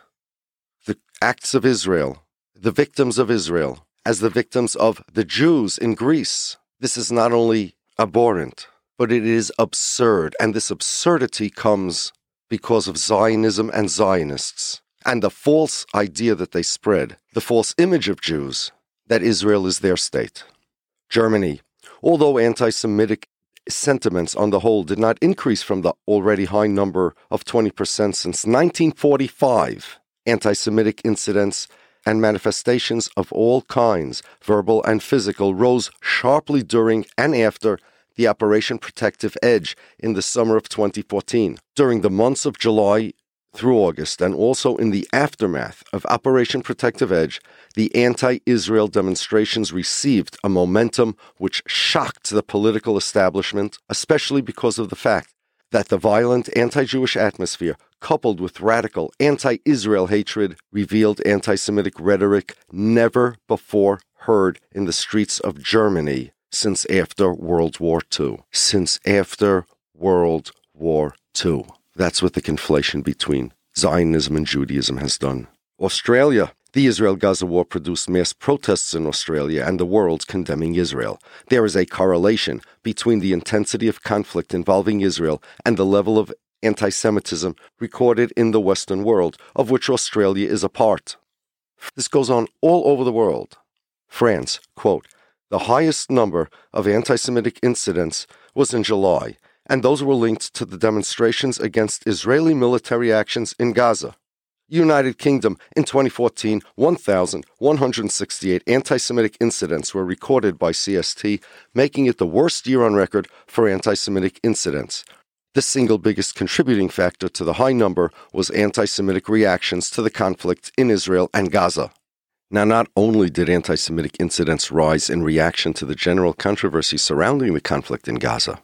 the acts of Israel, the victims of Israel, as the victims of the Jews in Greece. This is not only abhorrent, but it is absurd. And this absurdity comes because of Zionism and Zionists and the false idea that they spread, the false image of Jews that Israel is their state. Germany, although anti Semitic sentiments on the whole did not increase from the already high number of 20% since 1945. Anti Semitic incidents and manifestations of all kinds, verbal and physical, rose sharply during and after the Operation Protective Edge in the summer of 2014. During the months of July through August, and also in the aftermath of Operation Protective Edge, the anti Israel demonstrations received a momentum which shocked the political establishment, especially because of the fact that the violent anti Jewish atmosphere, coupled with radical anti Israel hatred, revealed anti Semitic rhetoric never before heard in the streets of Germany since after World War II. Since after World War II. That's what the conflation between Zionism and Judaism has done. Australia. The Israel Gaza war produced mass protests in Australia and the world condemning Israel. There is a correlation between the intensity of conflict involving Israel and the level of anti Semitism recorded in the Western world, of which Australia is a part. This goes on all over the world. France, quote, the highest number of anti Semitic incidents was in July, and those were linked to the demonstrations against Israeli military actions in Gaza. United Kingdom in 2014, 1,168 anti Semitic incidents were recorded by CST, making it the worst year on record for anti Semitic incidents. The single biggest contributing factor to the high number was anti Semitic reactions to the conflict in Israel and Gaza. Now, not only did anti Semitic incidents rise in reaction to the general controversy surrounding the conflict in Gaza,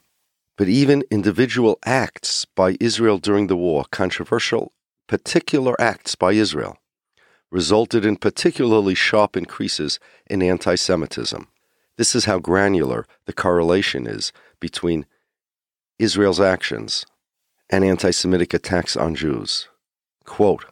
but even individual acts by Israel during the war, controversial particular acts by Israel, resulted in particularly sharp increases in anti Semitism. This is how granular the correlation is between Israel's actions and anti Semitic attacks on Jews. Quote,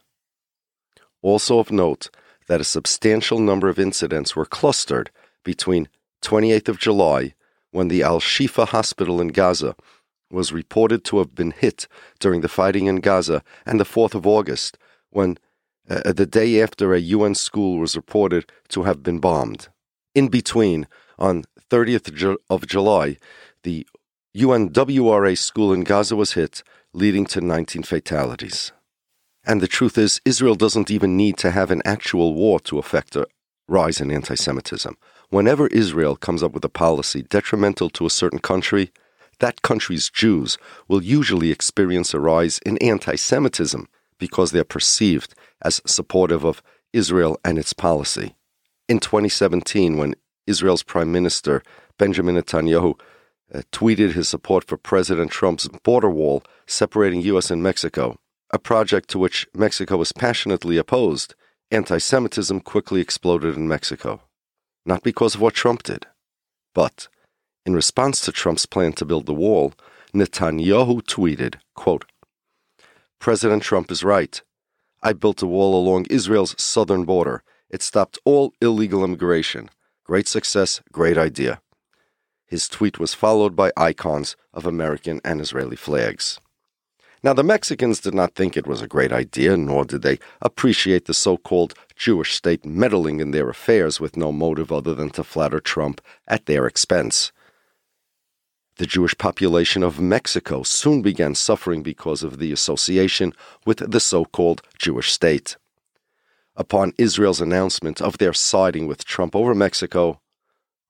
also of note that a substantial number of incidents were clustered between 28th of July, when the Al Shifa hospital in Gaza was reported to have been hit during the fighting in Gaza, and the 4th of August, when uh, the day after a UN school was reported to have been bombed. In between, on 30th of July, the UNRWA school in Gaza was hit, leading to 19 fatalities. And the truth is, Israel doesn't even need to have an actual war to affect a rise in anti Semitism. Whenever Israel comes up with a policy detrimental to a certain country, that country's Jews will usually experience a rise in anti Semitism because they're perceived as supportive of Israel and its policy. In 2017, when Israel's Prime Minister Benjamin Netanyahu uh, tweeted his support for President Trump's border wall separating U.S. and Mexico, a project to which Mexico was passionately opposed, anti Semitism quickly exploded in Mexico. Not because of what Trump did, but in response to Trump's plan to build the wall, Netanyahu tweeted, quote, President Trump is right. I built a wall along Israel's southern border. It stopped all illegal immigration. Great success, great idea. His tweet was followed by icons of American and Israeli flags. Now, the Mexicans did not think it was a great idea, nor did they appreciate the so called Jewish state meddling in their affairs with no motive other than to flatter Trump at their expense. The Jewish population of Mexico soon began suffering because of the association with the so called Jewish state. Upon Israel's announcement of their siding with Trump over Mexico,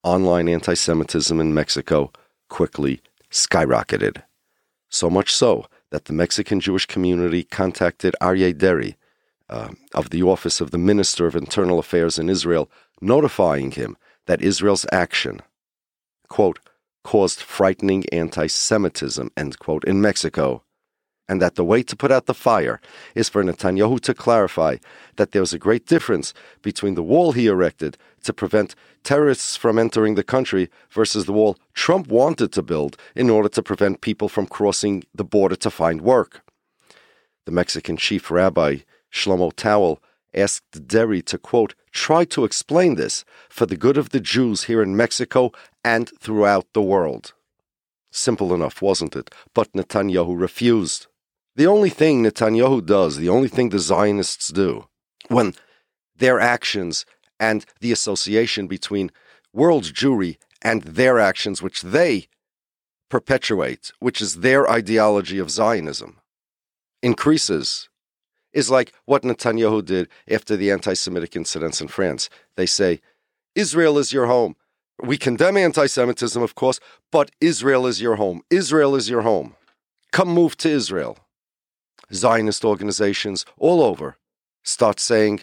online anti Semitism in Mexico quickly skyrocketed. So much so that the Mexican Jewish community contacted Aryeh Deri uh, of the Office of the Minister of Internal Affairs in Israel, notifying him that Israel's action, quote, caused frightening anti Semitism, end quote, in Mexico, and that the way to put out the fire is for Netanyahu to clarify that there's a great difference between the wall he erected to prevent terrorists from entering the country versus the wall Trump wanted to build in order to prevent people from crossing the border to find work. The Mexican chief rabbi, Shlomo Tawil, asked Deri to, quote, try to explain this for the good of the Jews here in Mexico and throughout the world. Simple enough, wasn't it? But Netanyahu refused. The only thing Netanyahu does, the only thing the Zionists do, when their actions and the association between world Jewry and their actions, which they perpetuate, which is their ideology of Zionism, increases is like what Netanyahu did after the anti Semitic incidents in France. They say, Israel is your home. We condemn anti Semitism, of course, but Israel is your home. Israel is your home. Come move to Israel. Zionist organizations all over start saying,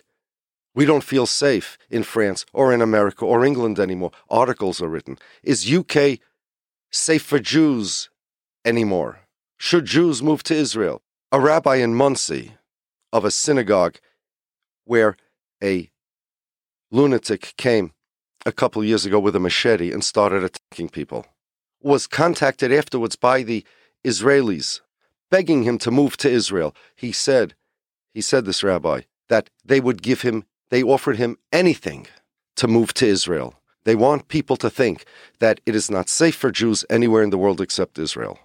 we don't feel safe in France or in America or England anymore. Articles are written. Is UK safe for Jews anymore? Should Jews move to Israel? A rabbi in Monsey of a synagogue where a lunatic came a couple years ago with a machete and started attacking people was contacted afterwards by the Israelis begging him to move to Israel. He said, he said this rabbi, that they would give him, they offered him anything to move to Israel. They want people to think that it is not safe for Jews anywhere in the world except Israel.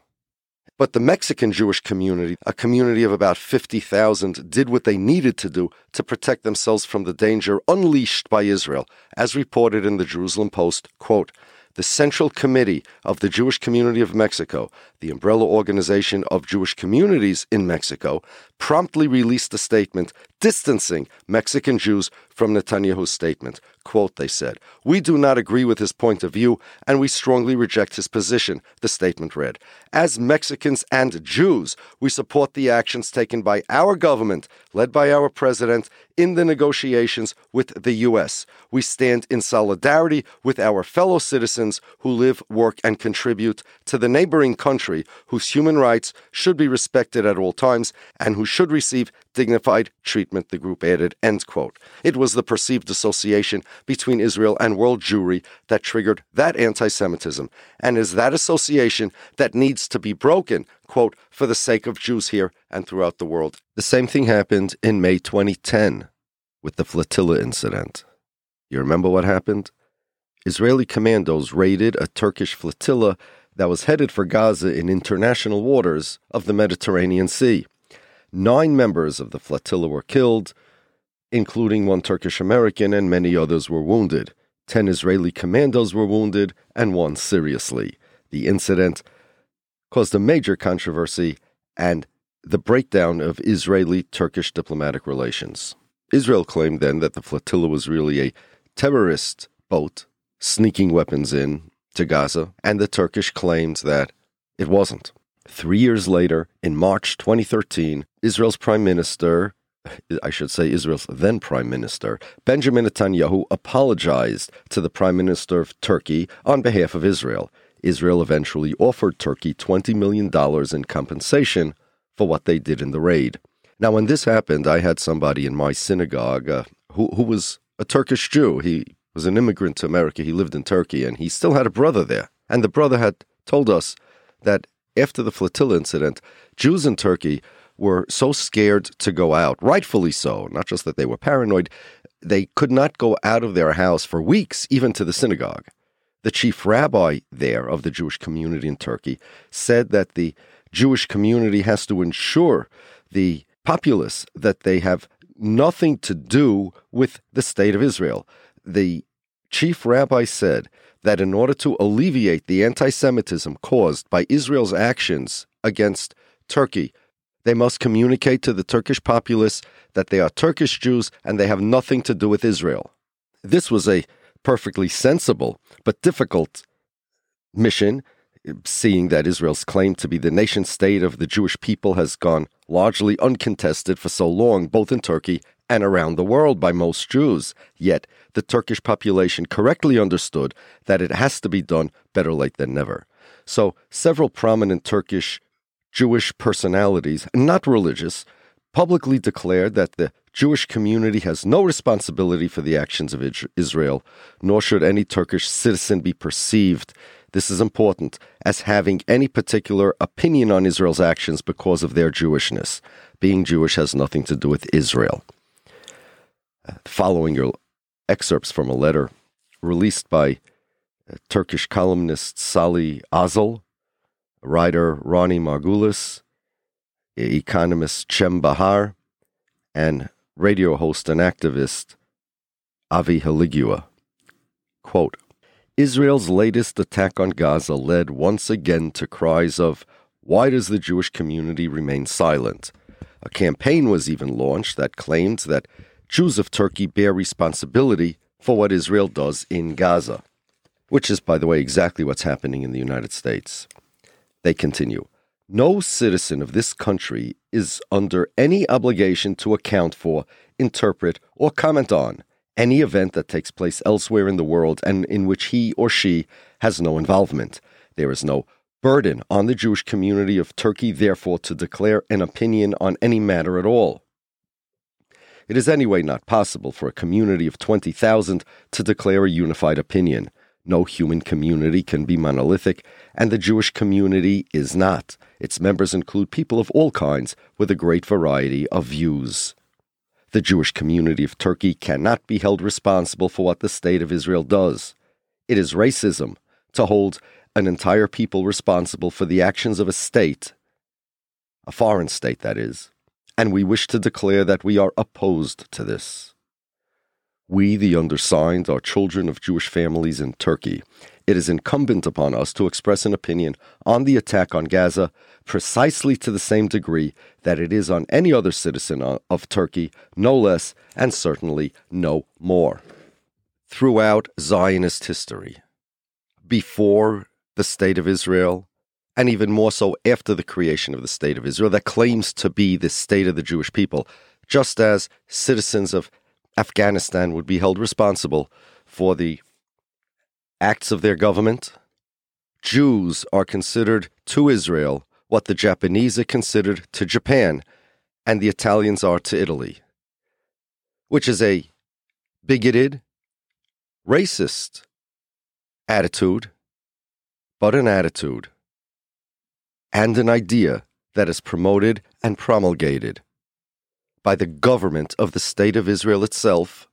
But the Mexican Jewish community, a community of about 50,000, did what they needed to do to protect themselves from the danger unleashed by Israel, as reported in the Jerusalem Post, quote, the Central Committee of the Jewish Community of Mexico, the umbrella organization of Jewish communities in Mexico, promptly released a statement distancing Mexican Jews from Netanyahu's statement. Quote, they said, We do not agree with his point of view and we strongly reject his position, the statement read. As Mexicans and Jews, we support the actions taken by our government, led by our president, in the negotiations with the U.S. We stand in solidarity with our fellow citizens who live, work, and contribute to the neighboring country whose human rights should be respected at all times and who should receive dignified treatment, the group added. End quote. It was the perceived association between Israel and world Jewry that triggered that anti Semitism, and is that association that needs to be broken, quote, for the sake of Jews here and throughout the world. The same thing happened in May 2010 with the flotilla incident. You remember what happened? Israeli commandos raided a Turkish flotilla that was headed for Gaza in international waters of the Mediterranean Sea. Nine members of the flotilla were killed, including one Turkish American, and many others were wounded. Ten Israeli commandos were wounded, and one seriously. The incident caused a major controversy and the breakdown of Israeli Turkish diplomatic relations. Israel claimed then that the flotilla was really a terrorist boat sneaking weapons in to Gaza, and the Turkish claimed that it wasn't. Three years later, in March 2013, Israel's Prime Minister, I should say Israel's then Prime Minister, Benjamin Netanyahu, apologized to the Prime Minister of Turkey on behalf of Israel. Israel eventually offered Turkey $20 million in compensation for what they did in the raid. Now, when this happened, I had somebody in my synagogue uh, who, who was a Turkish Jew. He was an immigrant to America. He lived in Turkey and he still had a brother there. And the brother had told us that after the flotilla incident, Jews in Turkey were so scared to go out, rightfully so, not just that they were paranoid, they could not go out of their house for weeks, even to the synagogue. The chief rabbi there of the Jewish community in Turkey said that the Jewish community has to ensure the populace that they have nothing to do with the state of Israel. The chief rabbi said that in order to alleviate the anti Semitism caused by Israel's actions against Turkey, they must communicate to the Turkish populace that they are Turkish Jews and they have nothing to do with Israel. This was a perfectly sensible but difficult mission, seeing that Israel's claim to be the nation state of the Jewish people has gone largely uncontested for so long, both in Turkey and around the world by most Jews. Yet the Turkish population correctly understood that it has to be done better late than never. So several prominent Turkish Jewish personalities, not religious, publicly declared that the Jewish community has no responsibility for the actions of Israel, nor should any Turkish citizen be perceived. This is important as having any particular opinion on Israel's actions because of their Jewishness. Being Jewish has nothing to do with Israel. Following your excerpts from a letter released by uh, Turkish columnist Salih Azal, writer Roni Margulies, economist Cem Behar, and radio host and activist Avi Haligua. Quote, Israel's latest attack on Gaza led once again to cries of, Why does the Jewish community remain silent? A campaign was even launched that claimed that Jews of Turkey bear responsibility for what Israel does in Gaza, which is, by the way, exactly what's happening in the United States. They continue No citizen of this country is under any obligation to account for, interpret, or comment on any event that takes place elsewhere in the world and in which he or she has no involvement. There is no burden on the Jewish community of Turkey, therefore, to declare an opinion on any matter at all. It is anyway not possible for a community of 20,000 to declare a unified opinion. No human community can be monolithic, and the Jewish community is not. Its members include people of all kinds with a great variety of views. The Jewish community of Turkey cannot be held responsible for what the State of Israel does. It is racism to hold an entire people responsible for the actions of a state, a foreign state, that is, and we wish to declare that we are opposed to this. We, the undersigned, are children of Jewish families in Turkey. It is incumbent upon us to express an opinion on the attack on Gaza precisely to the same degree that it is on any other citizen of Turkey, no less, and certainly no more. Throughout Zionist history, before the State of Israel, and even more so after the creation of the State of Israel, that claims to be the state of the Jewish people, just as citizens of Afghanistan would be held responsible for the acts of their government. Jews are considered to Israel what the Japanese are considered to Japan and the Italians are to Italy, which is a bigoted, racist attitude, but an attitude and an idea that is promoted and promulgated by the government of the State of Israel itself.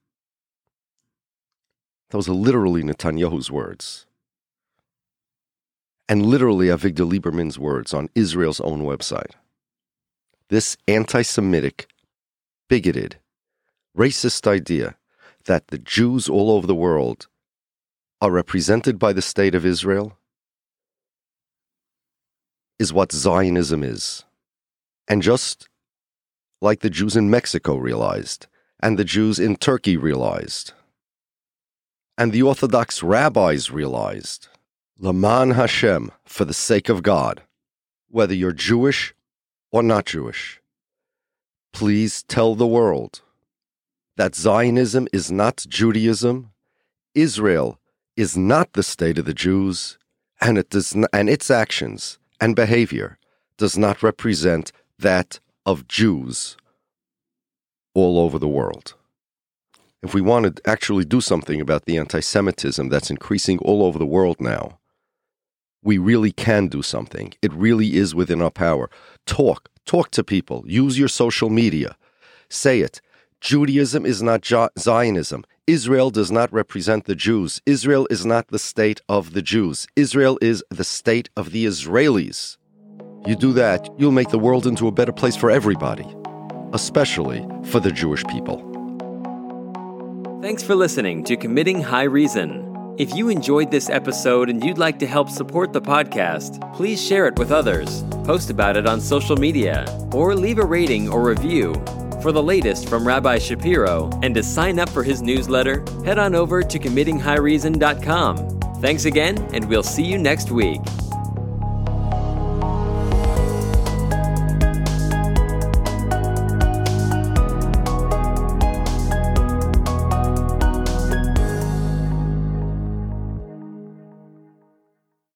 Those are literally Netanyahu's words. And literally Avigdor Lieberman's words on Israel's own website. This anti Semitic, bigoted, racist idea that the Jews all over the world are represented by the State of Israel is what Zionism is. And just like the Jews in Mexico realized, and the Jews in Turkey realized, and the Orthodox rabbis realized. Laman Hashem, for the sake of God, whether you're Jewish or not Jewish, please tell the world that Zionism is not Judaism, Israel is not the state of the Jews, and, it does and its actions and behavior does not represent that of Jews all over the world. If we want to actually do something about the anti Semitism that's increasing all over the world now, we really can do something. It really is within our power. Talk, talk to people, use your social media. Say it. Judaism is not Zionism. Israel does not represent the Jews. Israel is not the state of the Jews. Israel is the state of the Israelis. You do that, you'll make the world into a better place for everybody, especially for the Jewish people. Thanks for listening to Committing High Reason. If you enjoyed this episode and you'd like to help support the podcast, please share it with others, post about it on social media, or leave a rating or review. For the latest from Rabbi Shapiro and to sign up for his newsletter, head on over to committinghighreason.com. Thanks again, and we'll see you next week.